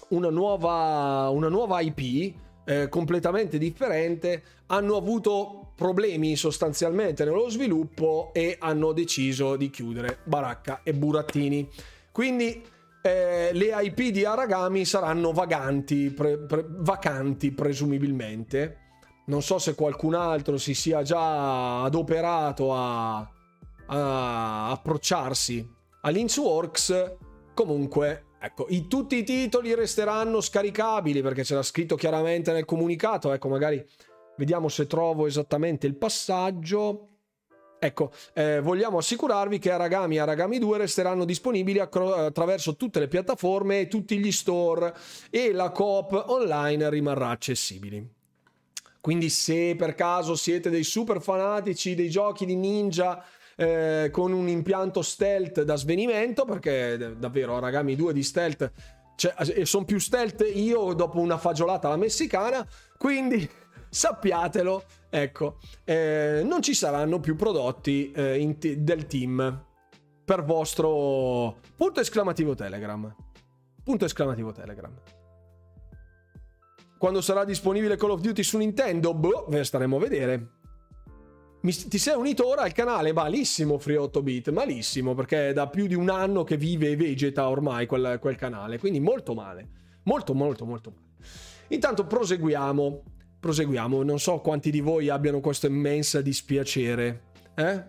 una nuova, una nuova IP eh, completamente differente. Hanno avuto problemi sostanzialmente nello sviluppo e hanno deciso di chiudere Baracca e Burattini. Quindi eh, le IP di Aragami saranno vaganti, pre, pre, vacanti presumibilmente. Non so se qualcun altro si sia già adoperato a, a approcciarsi a. Comunque, ecco, i, tutti i titoli resteranno scaricabili perché c'era scritto chiaramente nel comunicato. Ecco, magari vediamo se trovo esattamente il passaggio. Ecco, eh, vogliamo assicurarvi che Aragami e Aragami 2 resteranno disponibili attraverso tutte le piattaforme e tutti gli store e la coop online rimarrà accessibile. Quindi se per caso siete dei super fanatici dei giochi di ninja eh, con un impianto stealth da svenimento, perché davvero Aragami 2 di stealth, cioè, sono più stealth io dopo una fagiolata alla messicana, quindi sappiatelo, ecco, eh, non ci saranno più prodotti eh, t- del team per vostro punto esclamativo Telegram. Punto esclamativo Telegram. Quando sarà disponibile Call of Duty su Nintendo, boh, ve staremo a vedere. Mi, ti sei unito ora al canale? Malissimo, Free 8 bit, malissimo, perché è da più di un anno che vive e vegeta ormai quel, quel canale, quindi molto male. Molto, molto, molto male. Intanto proseguiamo proseguiamo. Non so quanti di voi abbiano questo immensa dispiacere. Eh?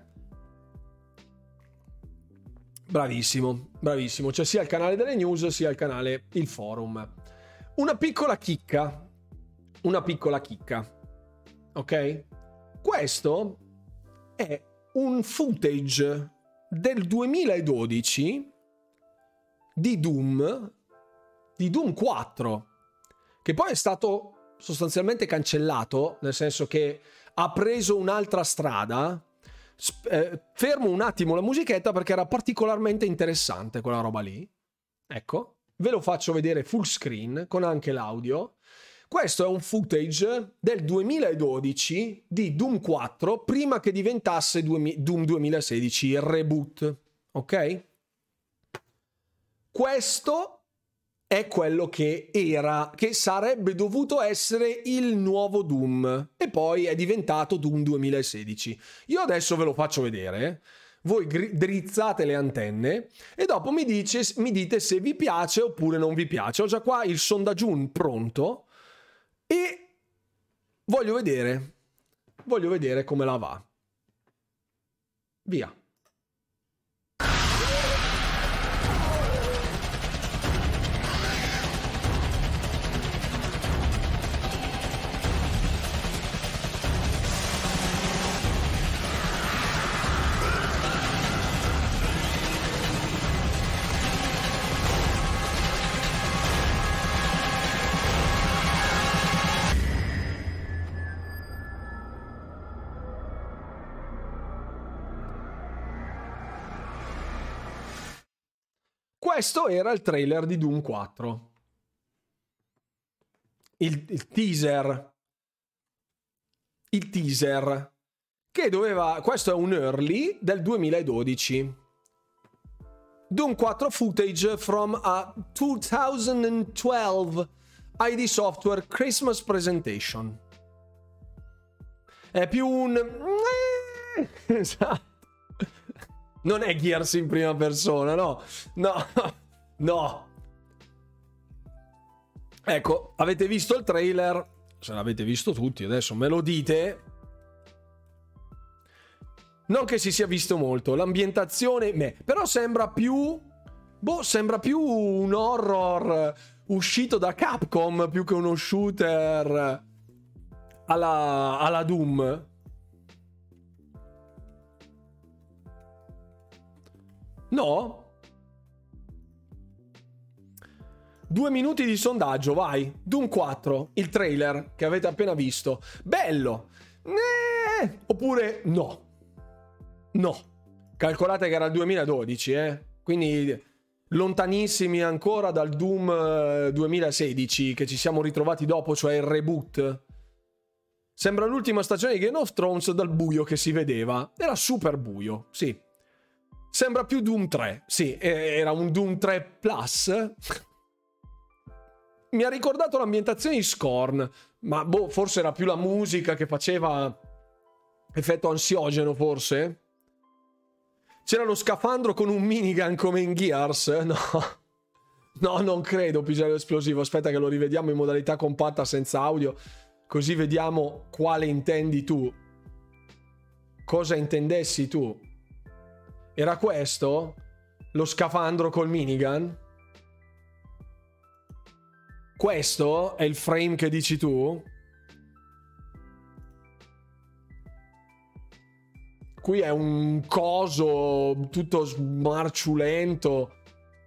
Bravissimo, bravissimo. C'è sia il canale delle news sia il canale il forum. Una piccola chicca. Una piccola chicca. Ok? Questo è un footage del 2012 di Doom di Doom 4 che poi è stato sostanzialmente cancellato, nel senso che ha preso un'altra strada. Eh, fermo un attimo la musichetta perché era particolarmente interessante quella roba lì. Ecco, ve lo faccio vedere full screen con anche l'audio. Questo è un footage del 2012 di Doom 4 prima che diventasse Doom 2016 il reboot, ok? Questo è quello che era, che sarebbe dovuto essere il nuovo Doom e poi è diventato Doom 2016. Io adesso ve lo faccio vedere. Voi drizzate le antenne e dopo mi, dice, mi dite se vi piace oppure non vi piace. Ho già qua il sondaggio pronto e voglio vedere, voglio vedere come la va. Via. Questo era il trailer di Doom 4. Il, il teaser. Il teaser. Che doveva... Questo è un early del 2012. Doom 4 footage from a 2012 ID Software Christmas Presentation. È più un... Esatto non è Gears in prima persona, no, no, no. Ecco, avete visto il trailer? Se l'avete visto tutti, adesso me lo dite. Non che si sia visto molto, l'ambientazione, meh, però sembra più... Boh, sembra più un horror uscito da Capcom più che uno shooter alla, alla Doom. No? Due minuti di sondaggio, vai. Doom 4, il trailer che avete appena visto. Bello. Eh, oppure no. No. Calcolate che era il 2012, eh. Quindi lontanissimi ancora dal Doom 2016 eh, che ci siamo ritrovati dopo, cioè il reboot. Sembra l'ultima stagione di Game of Thrones dal buio che si vedeva. Era super buio, sì. Sembra più Doom 3. Sì, era un Doom 3 Plus. Mi ha ricordato l'ambientazione di Scorn, ma boh, forse era più la musica che faceva effetto ansiogeno, forse. C'era lo scafandro con un minigun come in Gears? No. No, non credo, pisello esplosivo. Aspetta che lo rivediamo in modalità compatta senza audio, così vediamo quale intendi tu. Cosa intendessi tu? Era questo? Lo scafandro col minigun? Questo è il frame che dici tu? Qui è un coso tutto smarciulento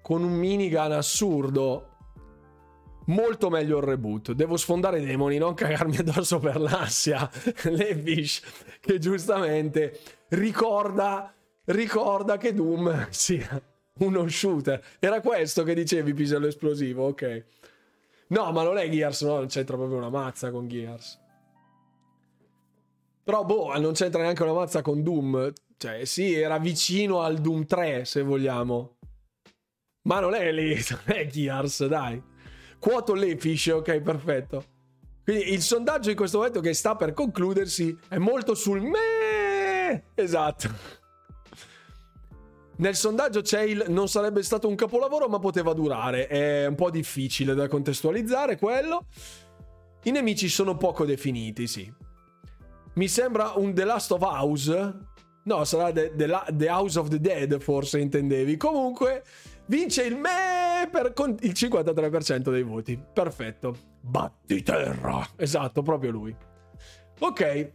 con un minigun assurdo. Molto meglio il reboot. Devo sfondare i demoni, non cagarmi addosso per l'ansia. Levish, che giustamente ricorda ricorda che Doom sia uno shooter. Era questo che dicevi, pisello esplosivo, ok. No, ma non è Gears, no, non c'entra proprio una mazza con Gears. Però, boh, non c'entra neanche una mazza con Doom. Cioè, sì, era vicino al Doom 3, se vogliamo. Ma non è lì, non è Gears, dai. Quoto le fish, ok, perfetto. Quindi il sondaggio in questo momento che sta per concludersi è molto sul me. Esatto. Nel sondaggio c'è il non sarebbe stato un capolavoro ma poteva durare. È un po' difficile da contestualizzare quello. I nemici sono poco definiti, sì. Mi sembra un The Last of House. No, sarà The, the, the House of the Dead, forse intendevi. Comunque, vince il me per il 53% dei voti. Perfetto. Battiterra. Esatto, proprio lui. Ok,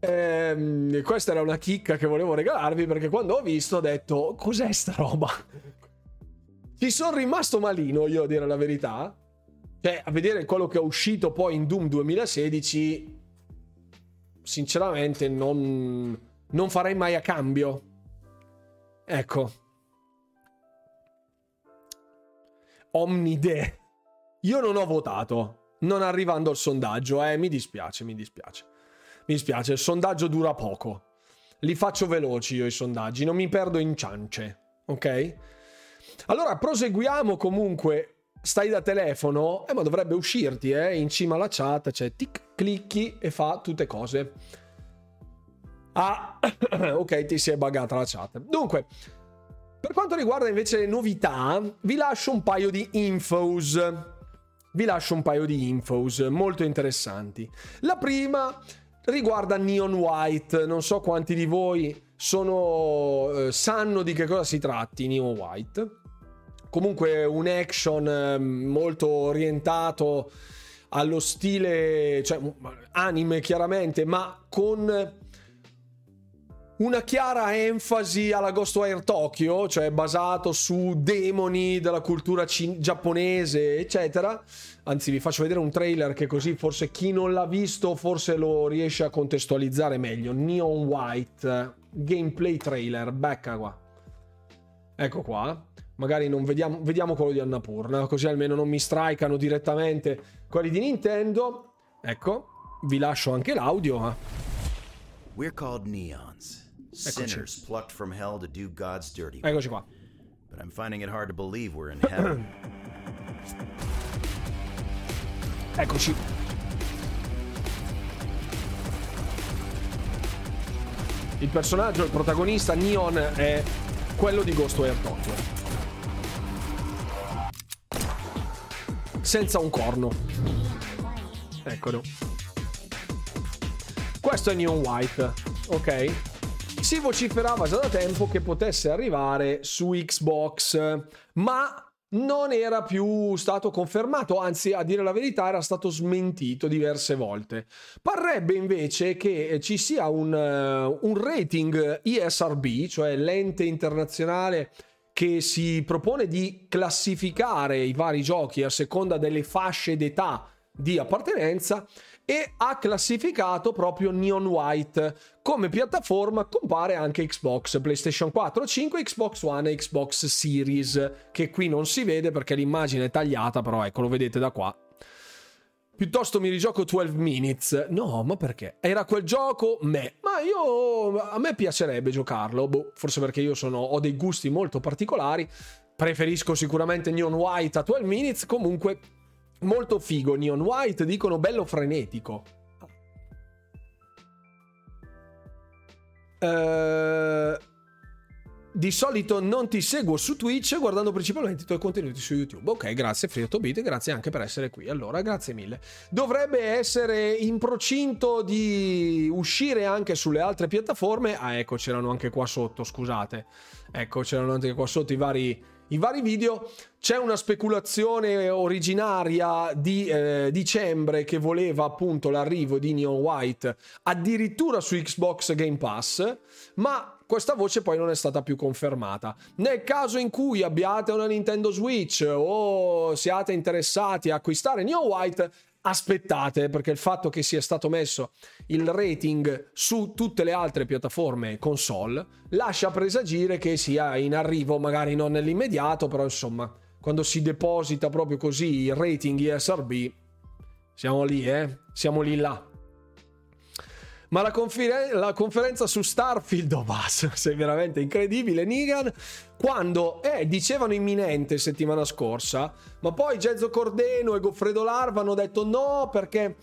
Ehm, questa era una chicca che volevo regalarvi perché quando ho visto ho detto cos'è sta roba? Ci sono rimasto malino io a dire la verità. Cioè, a vedere quello che è uscito poi in Doom 2016, sinceramente non, non farei mai a cambio. Ecco. Omnide. Io non ho votato, non arrivando al sondaggio, eh, mi dispiace, mi dispiace. Mi dispiace, il sondaggio dura poco. Li faccio veloci io i sondaggi, non mi perdo in ciance, ok? Allora, proseguiamo comunque. Stai da telefono, eh, ma dovrebbe uscirti, eh? In cima alla chat c'è tic, clicchi e fa tutte cose. Ah, ok, ti si è buggata la chat. Dunque, per quanto riguarda invece le novità, vi lascio un paio di infos. Vi lascio un paio di infos molto interessanti. La prima riguarda Neon White. Non so quanti di voi sono, eh, sanno di che cosa si tratti Neon White. Comunque un action eh, molto orientato allo stile, cioè anime chiaramente, ma con una chiara enfasi alla Ghostwire Tokyo, cioè basato su demoni della cultura cin- giapponese, eccetera. Anzi, vi faccio vedere un trailer che così forse chi non l'ha visto forse lo riesce a contestualizzare meglio. Neon White, gameplay trailer, becca qua. Ecco qua. Magari non vediamo, vediamo quello di Annapurna, così almeno non mi strikano direttamente quelli di Nintendo. Ecco, vi lascio anche l'audio. Eh. We're called neons. Sinners plucked from hell to do God's dirty work. Eccoci qua. But I'm finding it hard to believe we're in heaven. Eccoci. Il personaggio, il protagonista Neon è quello di Ghostwire Tokyo. Senza un corno. Eccolo. Questo è Neon White, ok? Si vociferava già da tempo che potesse arrivare su Xbox, ma non era più stato confermato, anzi a dire la verità era stato smentito diverse volte. Parrebbe invece che ci sia un, uh, un rating ISRB, cioè l'ente internazionale che si propone di classificare i vari giochi a seconda delle fasce d'età di appartenenza e ha classificato proprio Neon White come piattaforma compare anche Xbox, PlayStation 4, 5, Xbox One e Xbox Series che qui non si vede perché l'immagine è tagliata però ecco lo vedete da qua piuttosto mi rigioco 12 minutes. No, ma perché? Era quel gioco? Me. Ma io a me piacerebbe giocarlo, boh, forse perché io sono, ho dei gusti molto particolari. Preferisco sicuramente Neon White a 12 minutes, comunque Molto figo, Neon White, dicono bello frenetico. Uh, di solito non ti seguo su Twitch guardando principalmente i tuoi contenuti su YouTube. Ok, grazie Friotobit, grazie anche per essere qui. Allora, grazie mille. Dovrebbe essere in procinto di uscire anche sulle altre piattaforme. Ah, ecco, c'erano anche qua sotto, scusate. Ecco, c'erano anche qua sotto i vari i vari video. C'è una speculazione originaria di eh, dicembre che voleva appunto l'arrivo di Neon White addirittura su Xbox Game Pass, ma questa voce poi non è stata più confermata. Nel caso in cui abbiate una Nintendo Switch o siate interessati a acquistare Neon White, aspettate perché il fatto che sia stato messo il rating su tutte le altre piattaforme console lascia presagire che sia in arrivo magari non nell'immediato però insomma quando si deposita proprio così il rating ISRB siamo lì eh? Siamo lì là ma la, conferen- la conferenza su Starfield, oh basta, sei veramente incredibile, Nigan, quando, eh, dicevano imminente settimana scorsa, ma poi Gezzo Cordeno e Goffredo Larva hanno detto no perché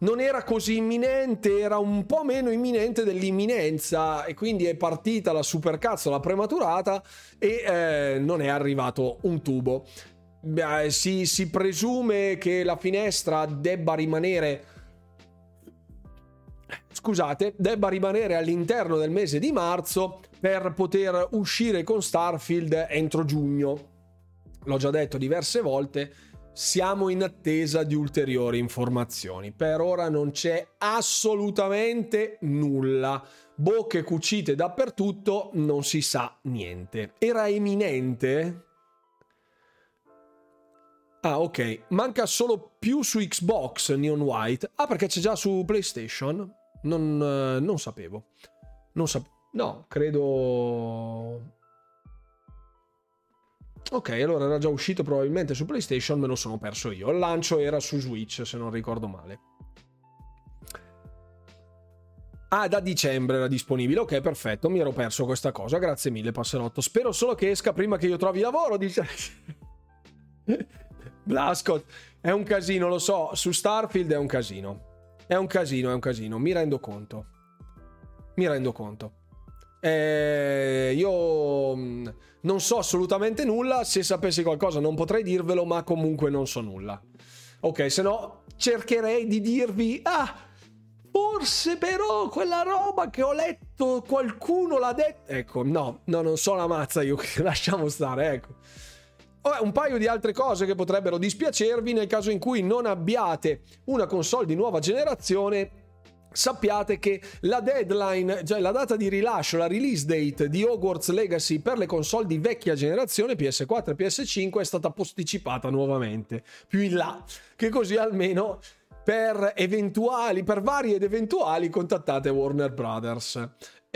non era così imminente, era un po' meno imminente dell'imminenza e quindi è partita la supercazzola prematurata e eh, non è arrivato un tubo. Beh, si, si presume che la finestra debba rimanere scusate, debba rimanere all'interno del mese di marzo per poter uscire con Starfield entro giugno. L'ho già detto diverse volte, siamo in attesa di ulteriori informazioni. Per ora non c'è assolutamente nulla. Bocche cucite dappertutto, non si sa niente. Era eminente Ah, ok. Manca solo più su Xbox Neon White. Ah, perché c'è già su PlayStation? Non, eh, non sapevo. Non sapevo. No, credo... Ok, allora era già uscito probabilmente su PlayStation, me lo sono perso io. Il lancio era su Switch, se non ricordo male. Ah, da dicembre era disponibile. Ok, perfetto, mi ero perso questa cosa. Grazie mille, Passerotto. Spero solo che esca prima che io trovi lavoro, dice... Blascott, è un casino, lo so. Su Starfield è un casino. È un casino, è un casino. Mi rendo conto. Mi rendo conto. Eh, io mm, non so assolutamente nulla. Se sapessi qualcosa non potrei dirvelo, ma comunque non so nulla. Ok, se no cercherei di dirvi... Ah! Forse però quella roba che ho letto qualcuno l'ha detto. Ecco, no, no, non so la mazza io, lasciamo stare, ecco. Un paio di altre cose che potrebbero dispiacervi nel caso in cui non abbiate una console di nuova generazione sappiate che la deadline, cioè la data di rilascio, la release date di Hogwarts Legacy per le console di vecchia generazione PS4 e PS5 è stata posticipata nuovamente più in là, che così almeno per eventuali, per vari ed eventuali contattate Warner Brothers.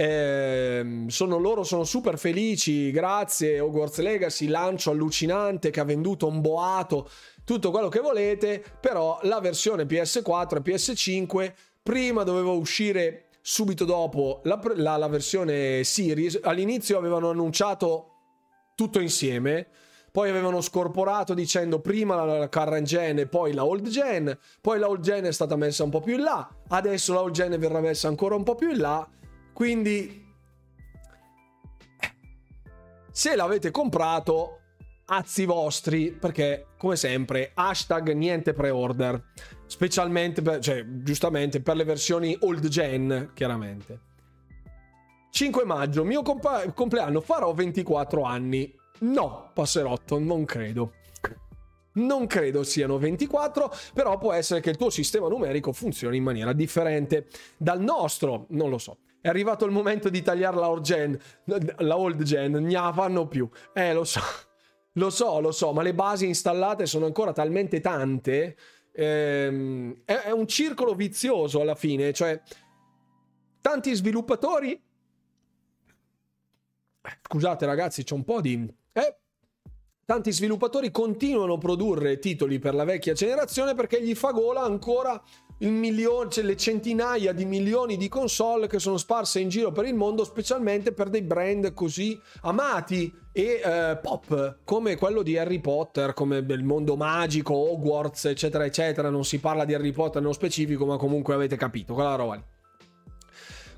Eh, sono loro sono super felici grazie Hogwarts Legacy lancio allucinante che ha venduto un boato tutto quello che volete però la versione PS4 e PS5 prima doveva uscire subito dopo la, la, la versione Series all'inizio avevano annunciato tutto insieme poi avevano scorporato dicendo prima la current gen e poi la old gen, poi la old gen è stata messa un po' più in là, adesso la old gen verrà messa ancora un po' più in là, quindi se l'avete comprato azzi vostri perché come sempre hashtag niente pre-order specialmente per, cioè giustamente per le versioni old gen chiaramente 5 maggio mio compa- compleanno farò 24 anni No, passerotto, non credo. Non credo siano 24, però può essere che il tuo sistema numerico funzioni in maniera differente dal nostro, non lo so. È arrivato il momento di tagliare la old gen, la old gen, ne fanno più. Eh, lo so. Lo so, lo so, ma le basi installate sono ancora talmente tante. Ehm, è, è un circolo vizioso alla fine, cioè tanti sviluppatori Scusate ragazzi, c'è un po' di eh, tanti sviluppatori continuano a produrre titoli per la vecchia generazione perché gli fa gola ancora milione, cioè le centinaia di milioni di console che sono sparse in giro per il mondo, specialmente per dei brand così amati e eh, pop come quello di Harry Potter, come del mondo magico, Hogwarts, eccetera, eccetera. Non si parla di Harry Potter nello specifico, ma comunque avete capito quella roba lì.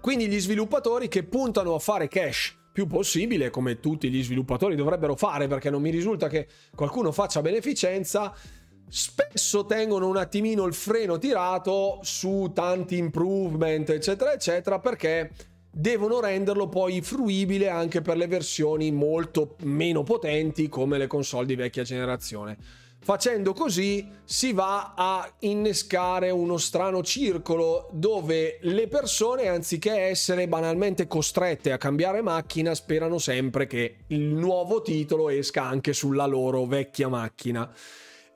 Quindi gli sviluppatori che puntano a fare cash più possibile, come tutti gli sviluppatori dovrebbero fare, perché non mi risulta che qualcuno faccia beneficenza, spesso tengono un attimino il freno tirato su tanti improvement, eccetera, eccetera, perché devono renderlo poi fruibile anche per le versioni molto meno potenti come le console di vecchia generazione. Facendo così si va a innescare uno strano circolo dove le persone, anziché essere banalmente costrette a cambiare macchina, sperano sempre che il nuovo titolo esca anche sulla loro vecchia macchina.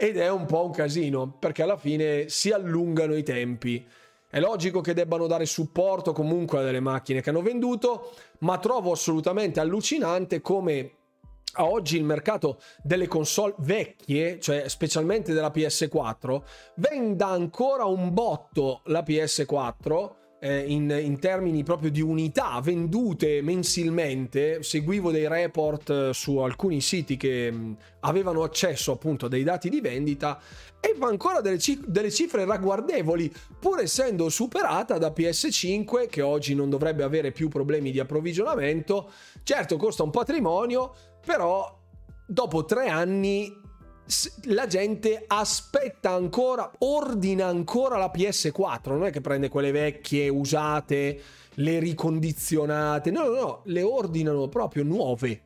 Ed è un po' un casino, perché alla fine si allungano i tempi. È logico che debbano dare supporto comunque a delle macchine che hanno venduto, ma trovo assolutamente allucinante come a oggi il mercato delle console vecchie, cioè specialmente della PS4, venda ancora un botto la PS4 eh, in, in, termini proprio di unità vendute mensilmente. Seguivo dei report eh, su alcuni siti che mh, avevano accesso appunto a dei dati di vendita e fa ancora delle, cif- delle cifre ragguardevoli, pur essendo superata da PS5 che oggi non dovrebbe avere più problemi di approvvigionamento. Certo, costa un patrimonio, però dopo tre anni la gente aspetta ancora, ordina ancora la PS4, non è che prende quelle vecchie, usate, le ricondizionate, no, no, no, le ordinano proprio nuove,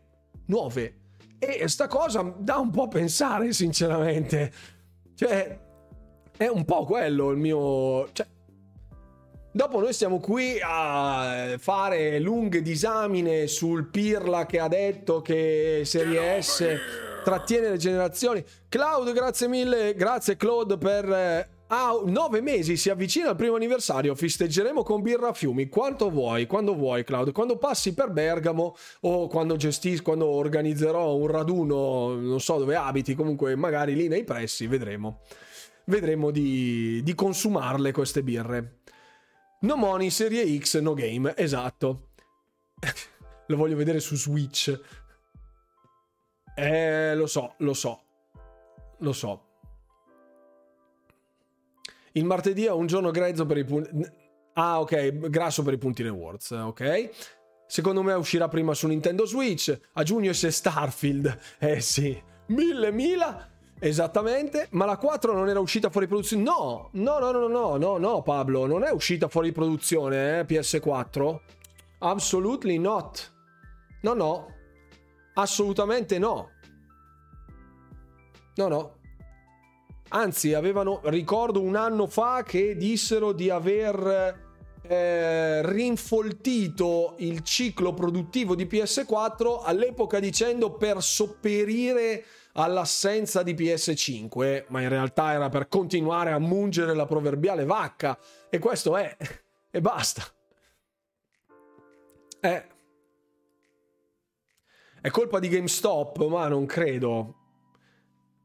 nuove. E sta cosa dà un po' a pensare, sinceramente. Cioè, è un po' quello il mio... Cioè, Dopo noi siamo qui a fare lunghe disamine sul Pirla che ha detto che Serie S trattiene le generazioni. Claude, grazie mille, grazie Claude per... Eh, ah, nove mesi si avvicina al primo anniversario, festeggeremo con birra a fiumi, quanto vuoi, quando vuoi Claude, quando passi per Bergamo o quando gestisco, quando organizzerò un raduno, non so dove abiti, comunque magari lì nei pressi, vedremo. Vedremo di, di consumarle queste birre. No money, serie X, no game, esatto. Lo voglio vedere su Switch. Eh, lo so, lo so. Lo so. Il martedì è un giorno grezzo per i punti. Ah, ok, grasso per i puntini awards, ok. Secondo me uscirà prima su Nintendo Switch. A giugno esce Starfield. Eh sì. Mille, mila. Esattamente, ma la 4 non era uscita fuori produzione? No, no, no, no, no, no, no, Pablo, non è uscita fuori produzione, eh, PS4. Absolutely not. No, no. Assolutamente no. No, no. Anzi, avevano, ricordo un anno fa che dissero di aver eh, rinfoltito il ciclo produttivo di PS4 all'epoca dicendo per sopperire all'assenza di PS5, ma in realtà era per continuare a mungere la proverbiale vacca e questo è e basta. Eh. È colpa di GameStop, ma non credo.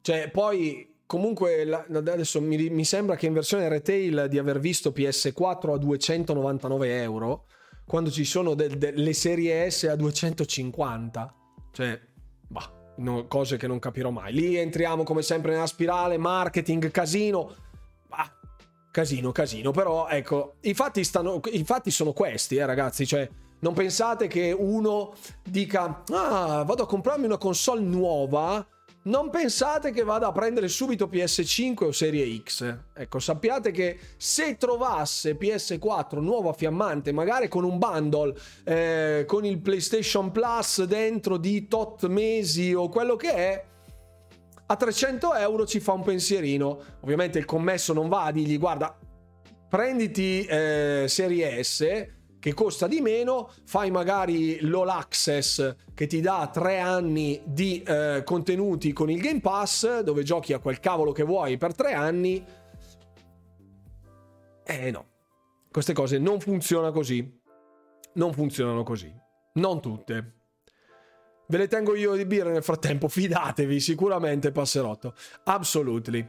Cioè, poi comunque adesso mi, mi, sembra che in versione retail di aver visto PS4 a 299 euro quando ci sono delle de, serie S a 250 cioè bah, no, cose che non capirò mai. Lì entriamo come sempre nella spirale marketing casino. Bah, casino casino. Però ecco i fatti, stanno, i fatti sono questi eh ragazzi. Cioè non pensate che uno dica ah vado a comprarmi una console nuova non pensate che vada a prendere subito PS5 o Serie X. Ecco, sappiate che se trovasse PS4 nuova fiammante, magari con un bundle, eh, con il PlayStation Plus dentro di tot mesi o quello che è, a 300 euro ci fa un pensierino. Ovviamente il commesso non va a dirgli guarda, prenditi eh, Serie S che costa di meno, fai magari l'all access che ti dà tre anni di eh, contenuti con il Game Pass, dove giochi a quel cavolo che vuoi per tre anni. Eh no, queste cose non funzionano così. Non funzionano così. Non tutte. Ve le tengo io di birra nel frattempo, fidatevi, sicuramente passerotto. Absolutely.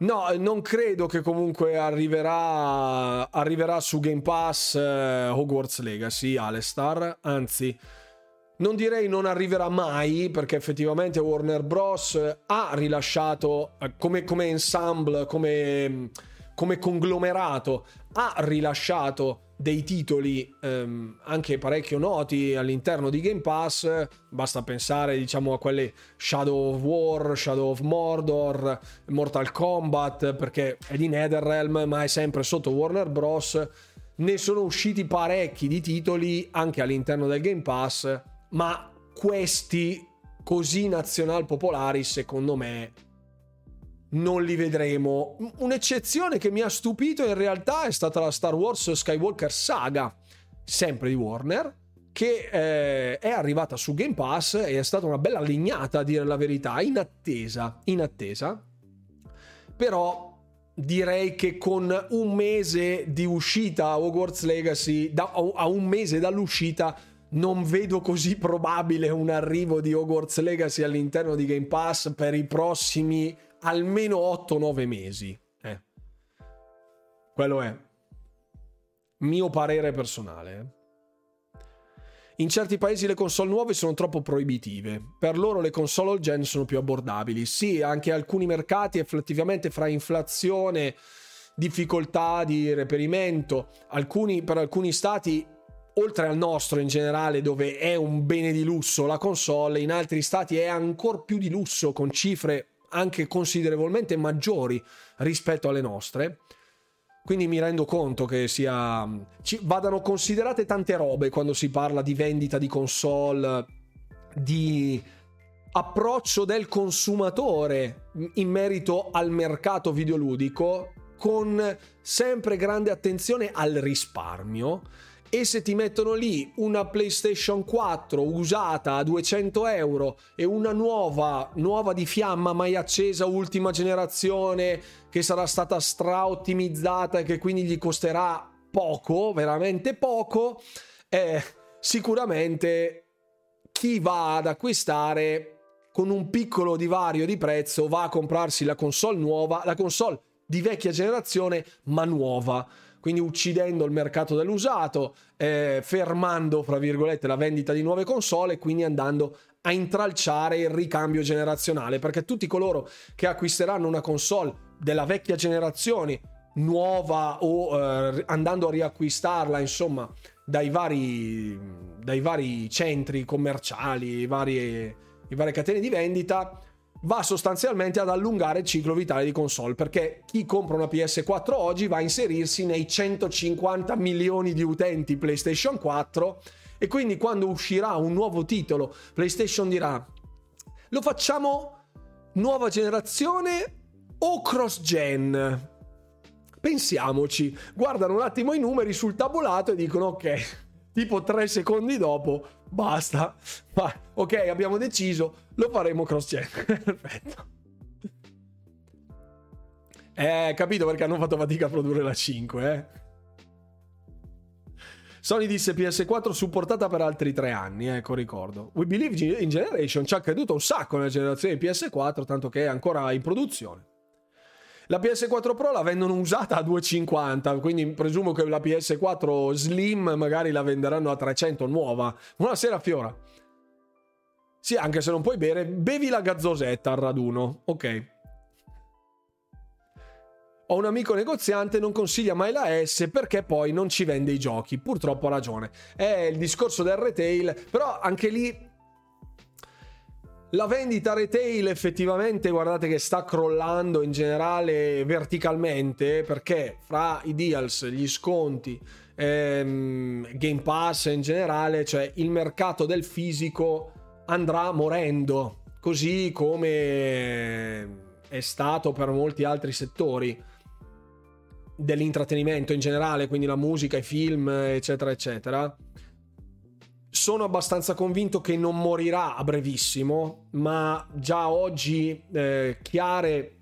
No, non credo che comunque arriverà, arriverà su Game Pass eh, Hogwarts Legacy, Alestar, anzi non direi non arriverà mai perché effettivamente Warner Bros. ha rilasciato eh, come, come ensemble, come, come conglomerato, ha rilasciato dei titoli ehm, anche parecchio noti all'interno di Game Pass, basta pensare diciamo a quelli Shadow of War, Shadow of Mordor, Mortal Kombat, perché è di NetherRealm ma è sempre sotto Warner Bros. Ne sono usciti parecchi di titoli anche all'interno del Game Pass, ma questi così nazional popolari secondo me non li vedremo. Un'eccezione che mi ha stupito in realtà è stata la Star Wars Skywalker Saga, sempre di Warner, che eh, è arrivata su Game Pass e è stata una bella lignata a dire la verità, in attesa, in attesa. Però direi che con un mese di uscita a Hogwarts Legacy, da, a un mese dall'uscita, non vedo così probabile un arrivo di Hogwarts Legacy all'interno di Game Pass per i prossimi almeno 8-9 mesi. Eh. Quello è. Mio parere personale. In certi paesi le console nuove sono troppo proibitive. Per loro le console all gen sono più abbordabili. Sì, anche alcuni mercati effettivamente fra inflazione, difficoltà di reperimento, alcuni, per alcuni stati oltre al nostro in generale dove è un bene di lusso la console, in altri stati è ancora più di lusso con cifre anche considerevolmente maggiori rispetto alle nostre. Quindi mi rendo conto che sia, ci vadano considerate tante robe quando si parla di vendita di console, di approccio del consumatore in merito al mercato videoludico con sempre grande attenzione al risparmio e se ti mettono lì una PlayStation 4 usata a 200 euro e una nuova, nuova di fiamma mai accesa, ultima generazione, che sarà stata stra-ottimizzata e che quindi gli costerà poco, veramente poco, eh, sicuramente chi va ad acquistare con un piccolo divario di prezzo va a comprarsi la console nuova, la console di vecchia generazione ma nuova quindi uccidendo il mercato dell'usato, eh, fermando, fra virgolette, la vendita di nuove console e quindi andando a intralciare il ricambio generazionale, perché tutti coloro che acquisteranno una console della vecchia generazione, nuova o eh, andando a riacquistarla, insomma, dai vari, dai vari centri commerciali, varie, varie catene di vendita, va sostanzialmente ad allungare il ciclo vitale di console perché chi compra una PS4 oggi va a inserirsi nei 150 milioni di utenti PlayStation 4 e quindi quando uscirà un nuovo titolo PlayStation dirà lo facciamo nuova generazione o cross gen? Pensiamoci guardano un attimo i numeri sul tabulato e dicono ok tipo tre secondi dopo basta Ma, ok abbiamo deciso lo faremo cross gen. Perfetto. Eh, capito perché hanno fatto fatica a produrre la 5, eh? Sony disse PS4 supportata per altri tre anni, ecco ricordo. We Believe in Generation ci ha creduto un sacco nella generazione di PS4, tanto che è ancora in produzione. La PS4 Pro la vendono usata a 2,50, quindi presumo che la PS4 Slim magari la venderanno a 300 nuova. Buonasera Fiora. Sì, anche se non puoi bere, bevi la gazzosetta al raduno. Ok. Ho un amico negoziante, non consiglia mai la S perché poi non ci vende i giochi. Purtroppo ha ragione. È il discorso del retail, però anche lì la vendita retail effettivamente guardate che sta crollando in generale verticalmente perché fra i deals, gli sconti, ehm, Game Pass in generale, cioè il mercato del fisico andrà morendo, così come è stato per molti altri settori dell'intrattenimento in generale, quindi la musica, i film, eccetera, eccetera. Sono abbastanza convinto che non morirà a brevissimo, ma già oggi eh, chiare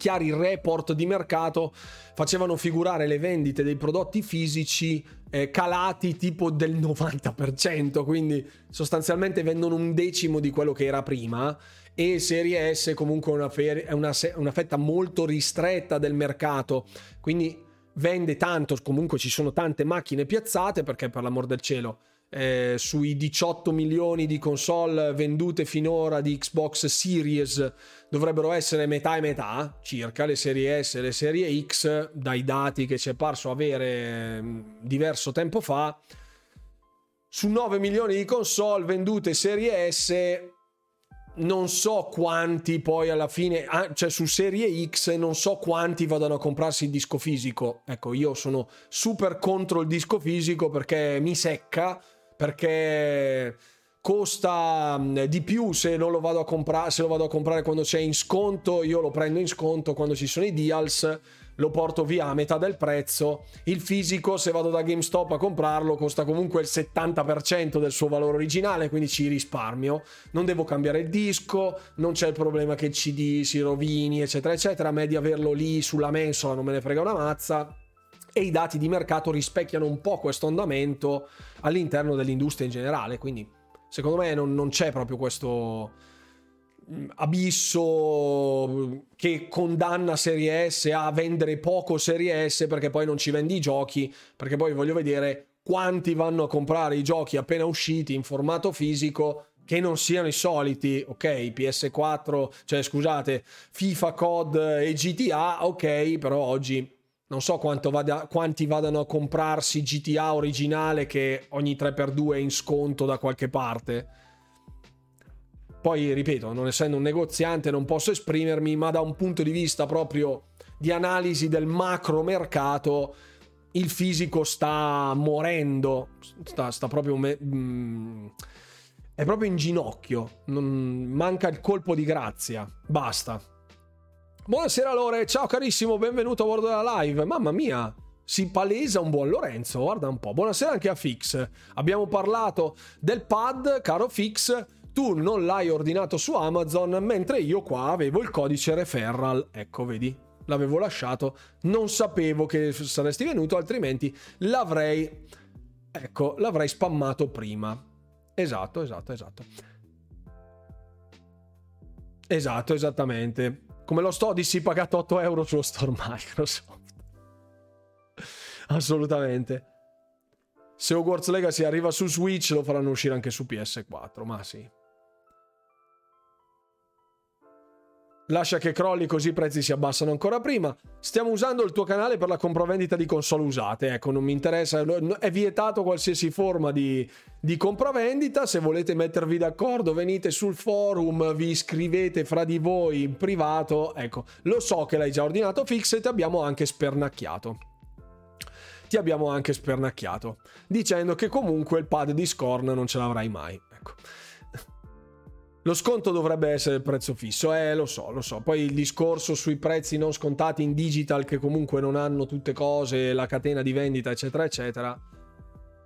chiari report di mercato facevano figurare le vendite dei prodotti fisici eh, calati tipo del 90%, quindi sostanzialmente vendono un decimo di quello che era prima e Serie S comunque una è una, una fetta molto ristretta del mercato, quindi vende tanto, comunque ci sono tante macchine piazzate perché per l'amor del cielo eh, sui 18 milioni di console vendute finora di Xbox Series dovrebbero essere metà e metà, circa le serie S e le serie X, dai dati che ci è parso avere mm, diverso tempo fa. Su 9 milioni di console vendute serie S, non so quanti poi alla fine, ah, cioè su serie X, non so quanti vadano a comprarsi il disco fisico. Ecco, io sono super contro il disco fisico perché mi secca, perché costa mm, di più se non lo vado a comprare se lo vado a comprare quando c'è in sconto io lo prendo in sconto quando ci sono i deals lo porto via a metà del prezzo. Il fisico se vado da GameStop a comprarlo costa comunque il 70% del suo valore originale quindi ci risparmio. Non devo cambiare il disco non c'è il problema che il CD si rovini eccetera eccetera. A me di averlo lì sulla mensola non me ne frega una mazza e i dati di mercato rispecchiano un po' questo andamento all'interno dell'industria in generale quindi secondo me non, non c'è proprio questo mm, abisso che condanna Serie S a vendere poco Serie S perché poi non ci vendi i giochi, perché poi voglio vedere quanti vanno a comprare i giochi appena usciti in formato fisico che non siano i soliti, ok, PS4, cioè scusate, FIFA, COD e GTA, ok, però oggi non so vada, quanti vadano a comprarsi GTA originale che ogni 3x2 è in sconto da qualche parte. Poi, ripeto, non essendo un negoziante non posso esprimermi, ma da un punto di vista proprio di analisi del macro mercato, il fisico sta morendo, sta, sta proprio... Me- mm, è proprio in ginocchio, non, manca il colpo di grazia, basta. Buonasera Lore, ciao carissimo, benvenuto a bordo della live. Mamma mia, si palesa un buon Lorenzo, guarda un po'. Buonasera anche a Fix. Abbiamo parlato del pad, caro Fix. Tu non l'hai ordinato su Amazon, mentre io qua avevo il codice referral. Ecco, vedi, l'avevo lasciato. Non sapevo che saresti venuto, altrimenti l'avrei. Ecco, l'avrei spammato prima. Esatto, esatto, esatto. Esatto, esattamente. Come lo sto, dissi pagato 8 euro sullo store Microsoft. Assolutamente. Se Hogwarts Legacy arriva su Switch lo faranno uscire anche su PS4, ma sì. Lascia che crolli così i prezzi si abbassano ancora prima. Stiamo usando il tuo canale per la compravendita di console usate. Ecco, non mi interessa. È vietato qualsiasi forma di, di compravendita. Se volete mettervi d'accordo, venite sul forum, vi iscrivete fra di voi in privato. Ecco, lo so che l'hai già ordinato fix e ti abbiamo anche spernacchiato ti abbiamo anche spernacchiato, dicendo che comunque il pad di Scorn non ce l'avrai mai. Ecco. Lo sconto dovrebbe essere il prezzo fisso, eh, lo so, lo so. Poi il discorso sui prezzi non scontati in digital che comunque non hanno tutte cose, la catena di vendita, eccetera, eccetera.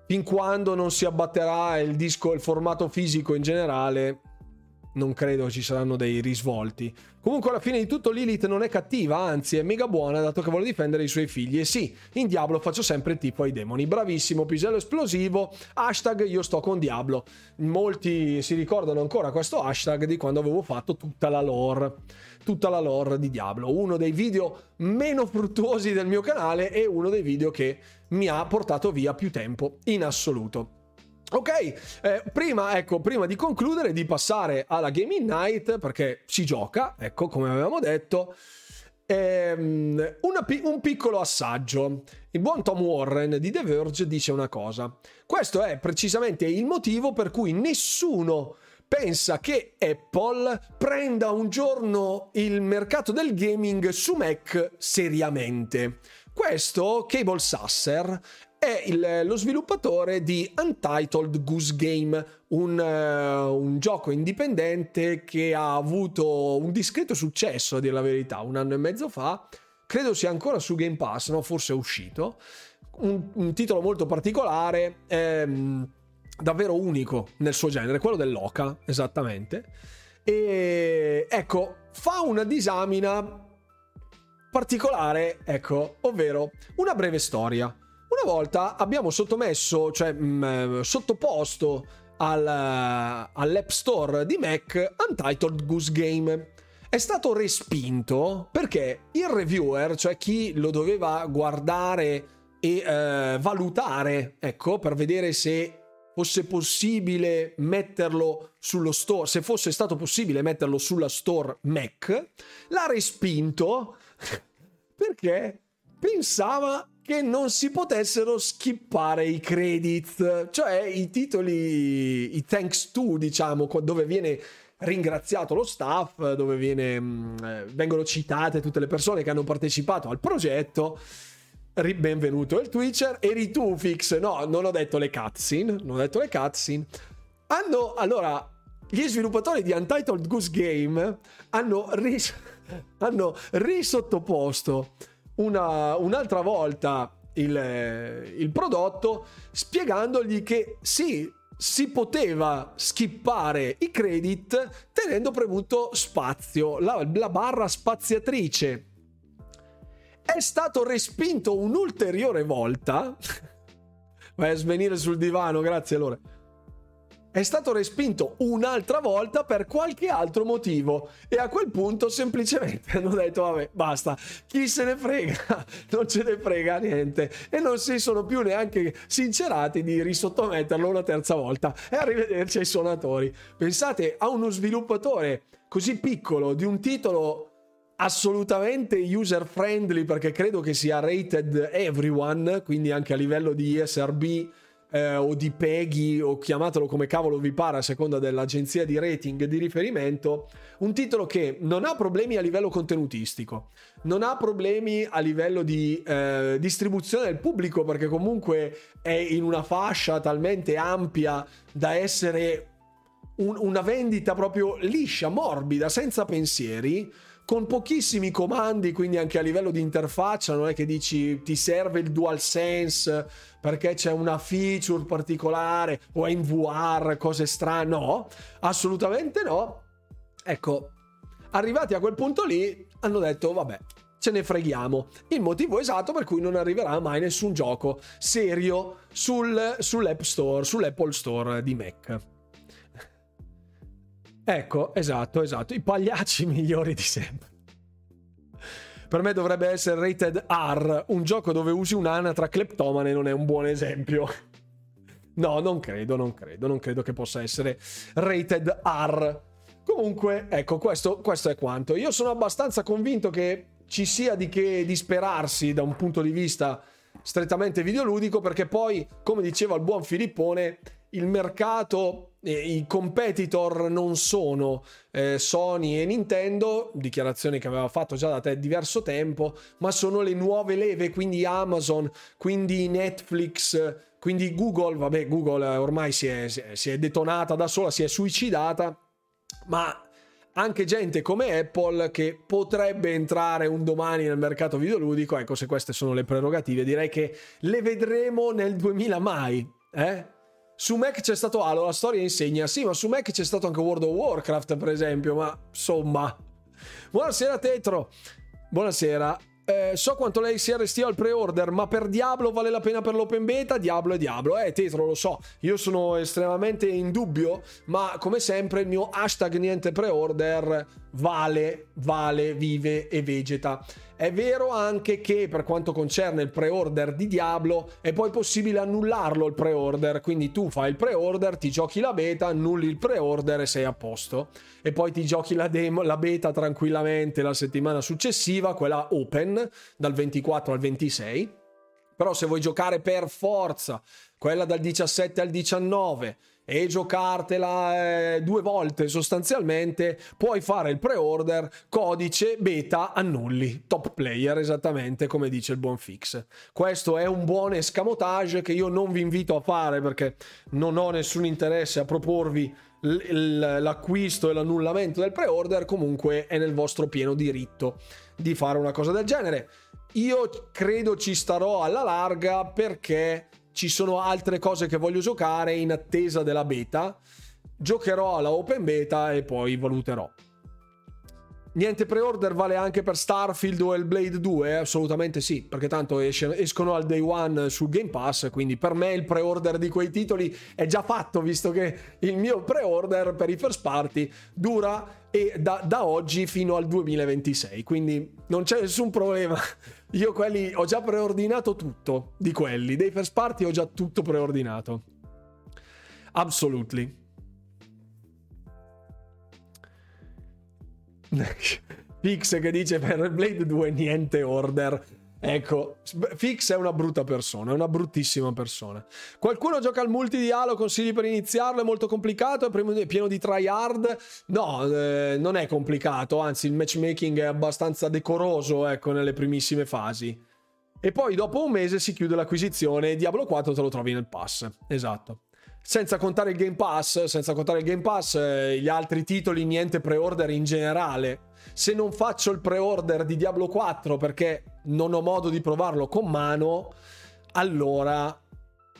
Fin quando non si abbatterà il disco, il formato fisico in generale, non credo ci saranno dei risvolti. Comunque alla fine di tutto Lilith non è cattiva, anzi è mega buona dato che vuole difendere i suoi figli. E sì, in Diablo faccio sempre tipo ai demoni. Bravissimo, pisello esplosivo, hashtag io sto con Diablo. Molti si ricordano ancora questo hashtag di quando avevo fatto tutta la lore. Tutta la lore di Diablo. Uno dei video meno fruttuosi del mio canale e uno dei video che mi ha portato via più tempo in assoluto. Ok, eh, prima, ecco, prima di concludere, di passare alla Gaming Night, perché si gioca, ecco, come avevamo detto, ehm, una, un piccolo assaggio. Il buon Tom Warren di The Verge dice una cosa. Questo è precisamente il motivo per cui nessuno pensa che Apple prenda un giorno il mercato del gaming su Mac seriamente. Questo Cable Sasser è il, lo sviluppatore di Untitled Goose Game, un, uh, un, gioco indipendente che ha avuto un discreto successo, a dire la verità, un anno e mezzo fa. Credo sia ancora su Game Pass, no? forse è uscito. Un, un titolo molto particolare, ehm, davvero unico nel suo genere, quello dell'Oca, esattamente. E ecco, fa una disamina particolare, ecco, ovvero una breve storia una volta abbiamo sottomesso, cioè mh, mm, sottoposto al, all'App Store di Mac Untitled Goose Game. È stato respinto perché il reviewer, cioè chi lo doveva guardare e eh, valutare, ecco, per vedere se fosse possibile metterlo sullo store, se fosse stato possibile metterlo sulla store Mac, l'ha respinto perché pensava che non si potessero skippare i credit, cioè i titoli, i thanks to, diciamo, dove viene ringraziato lo staff, dove viene, mm, eh, vengono citate tutte le persone che hanno partecipato al progetto. Benvenuto il Twitcher. Eri tu, Fix? No, non ho detto le cutscene. Non ho detto le cutscene. Hanno, allora, gli sviluppatori di Untitled Goose Game hanno, ris- hanno risottoposto una, un'altra volta il, il prodotto spiegandogli che sì, si poteva skippare i credit tenendo premuto spazio, la, la, barra spaziatrice. È stato respinto un'ulteriore volta. Vai a svenire sul divano, grazie allora è stato respinto un'altra volta per qualche altro motivo. E a quel punto semplicemente hanno detto vabbè basta. Chi se ne frega? Non ce ne frega niente. E non si sono più neanche sincerati di risottometterlo una terza volta. E arrivederci ai suonatori. Pensate a uno sviluppatore così piccolo di un titolo assolutamente user friendly perché credo che sia rated everyone quindi anche a livello di ESRB eh, o di Peggy o chiamatelo come cavolo vi pare a seconda dell'agenzia di rating di riferimento, un titolo che non ha problemi a livello contenutistico, non ha problemi a livello di eh, distribuzione del pubblico perché comunque è in una fascia talmente ampia da essere un, una vendita proprio liscia, morbida, senza pensieri con pochissimi comandi, quindi anche a livello di interfaccia, non è che dici ti serve il DualSense perché c'è una feature particolare o è in VR, cose strane. No, assolutamente no. Ecco, arrivati a quel punto lì, hanno detto vabbè, ce ne freghiamo. Il motivo esatto per cui non arriverà mai nessun gioco serio sul, sull'App Store, sull'Apple Store di Mac. Ecco, esatto, esatto, i pagliacci migliori di sempre. Per me dovrebbe essere Rated R, un gioco dove usi un'anatra cleptomane non è un buon esempio. No, non credo, non credo, non credo che possa essere Rated R. Comunque, ecco, questo, questo è quanto. Io sono abbastanza convinto che ci sia di che disperarsi da un punto di vista strettamente videoludico perché poi, come diceva il buon Filippone, il mercato, i competitor non sono eh, Sony e Nintendo, dichiarazione che aveva fatto già da te diverso tempo, ma sono le nuove leve, quindi Amazon, quindi Netflix, quindi Google, vabbè Google ormai si è, si è detonata da sola, si è suicidata, ma anche gente come Apple che potrebbe entrare un domani nel mercato videoludico, ecco se queste sono le prerogative, direi che le vedremo nel 2000 mai, eh? Su Mac c'è stato Halo, la storia insegna, sì, ma su Mac c'è stato anche World of Warcraft, per esempio, ma insomma. Buonasera Tetro, buonasera. Eh, so quanto lei sia restio al pre-order, ma per Diablo vale la pena per l'open beta? Diablo è Diablo. Eh, Tetro, lo so, io sono estremamente in dubbio, ma come sempre il mio hashtag niente pre-order vale, vale, vive e vegeta. È vero anche che per quanto concerne il pre-order di Diablo è poi possibile annullarlo il pre-order, quindi tu fai il pre-order, ti giochi la beta, annulli il pre-order e sei a posto. E poi ti giochi la, demo, la beta tranquillamente la settimana successiva, quella open, dal 24 al 26. Però se vuoi giocare per forza, quella dal 17 al 19 e giocartela eh, due volte sostanzialmente, puoi fare il pre-order, codice, beta, annulli, top player, esattamente come dice il buon fix. Questo è un buon escamotage che io non vi invito a fare perché non ho nessun interesse a proporvi l'acquisto e l'annullamento del pre-order, comunque è nel vostro pieno diritto di fare una cosa del genere. Io credo ci starò alla larga perché ci sono altre cose che voglio giocare in attesa della beta. Giocherò alla open beta e poi valuterò. Niente pre-order vale anche per Starfield o il Blade 2? Assolutamente sì, perché tanto escono al day one sul Game Pass, quindi per me il pre-order di quei titoli è già fatto, visto che il mio pre-order per i first party dura da, da oggi fino al 2026, quindi non c'è nessun problema. Io quelli ho già preordinato tutto di quelli, dei first party ho già tutto preordinato. Absolutely. Fix che dice per Blade 2 niente order. Ecco, Fix è una brutta persona, è una bruttissima persona. Qualcuno gioca al multi di consigli per iniziarlo, è molto complicato, è pieno di tryhard? No, eh, non è complicato, anzi il matchmaking è abbastanza decoroso, ecco, nelle primissime fasi. E poi dopo un mese si chiude l'acquisizione e Diablo 4 te lo trovi nel pass. Esatto. Senza contare il Game Pass, senza contare il Game Pass, eh, gli altri titoli, niente pre-order in generale. Se non faccio il pre-order di Diablo 4 perché non ho modo di provarlo con mano, allora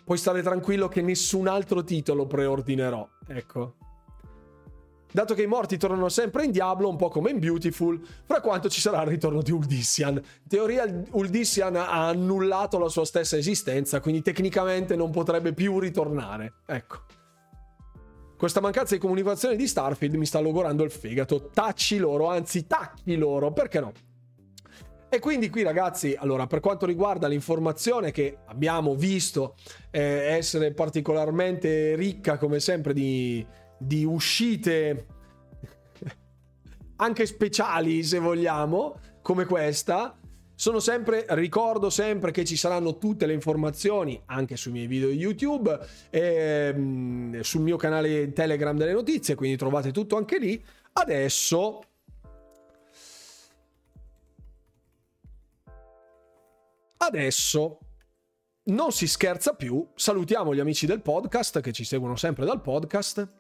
puoi stare tranquillo che nessun altro titolo preordinerò. Ecco. Dato che i morti tornano sempre in Diablo, un po' come in Beautiful, fra quanto ci sarà il ritorno di Uldissian. In teoria Uldissian ha annullato la sua stessa esistenza, quindi tecnicamente non potrebbe più ritornare. Ecco. Questa mancanza di comunicazione di Starfield mi sta logorando il fegato. Tacci loro, anzi tacchi loro, perché no? E quindi qui ragazzi, allora per quanto riguarda l'informazione che abbiamo visto eh, essere particolarmente ricca come sempre di, di uscite anche speciali se vogliamo, come questa, sono sempre, ricordo sempre che ci saranno tutte le informazioni anche sui miei video YouTube, e, sul mio canale Telegram delle notizie, quindi trovate tutto anche lì. Adesso Adesso non si scherza più, salutiamo gli amici del podcast che ci seguono sempre dal podcast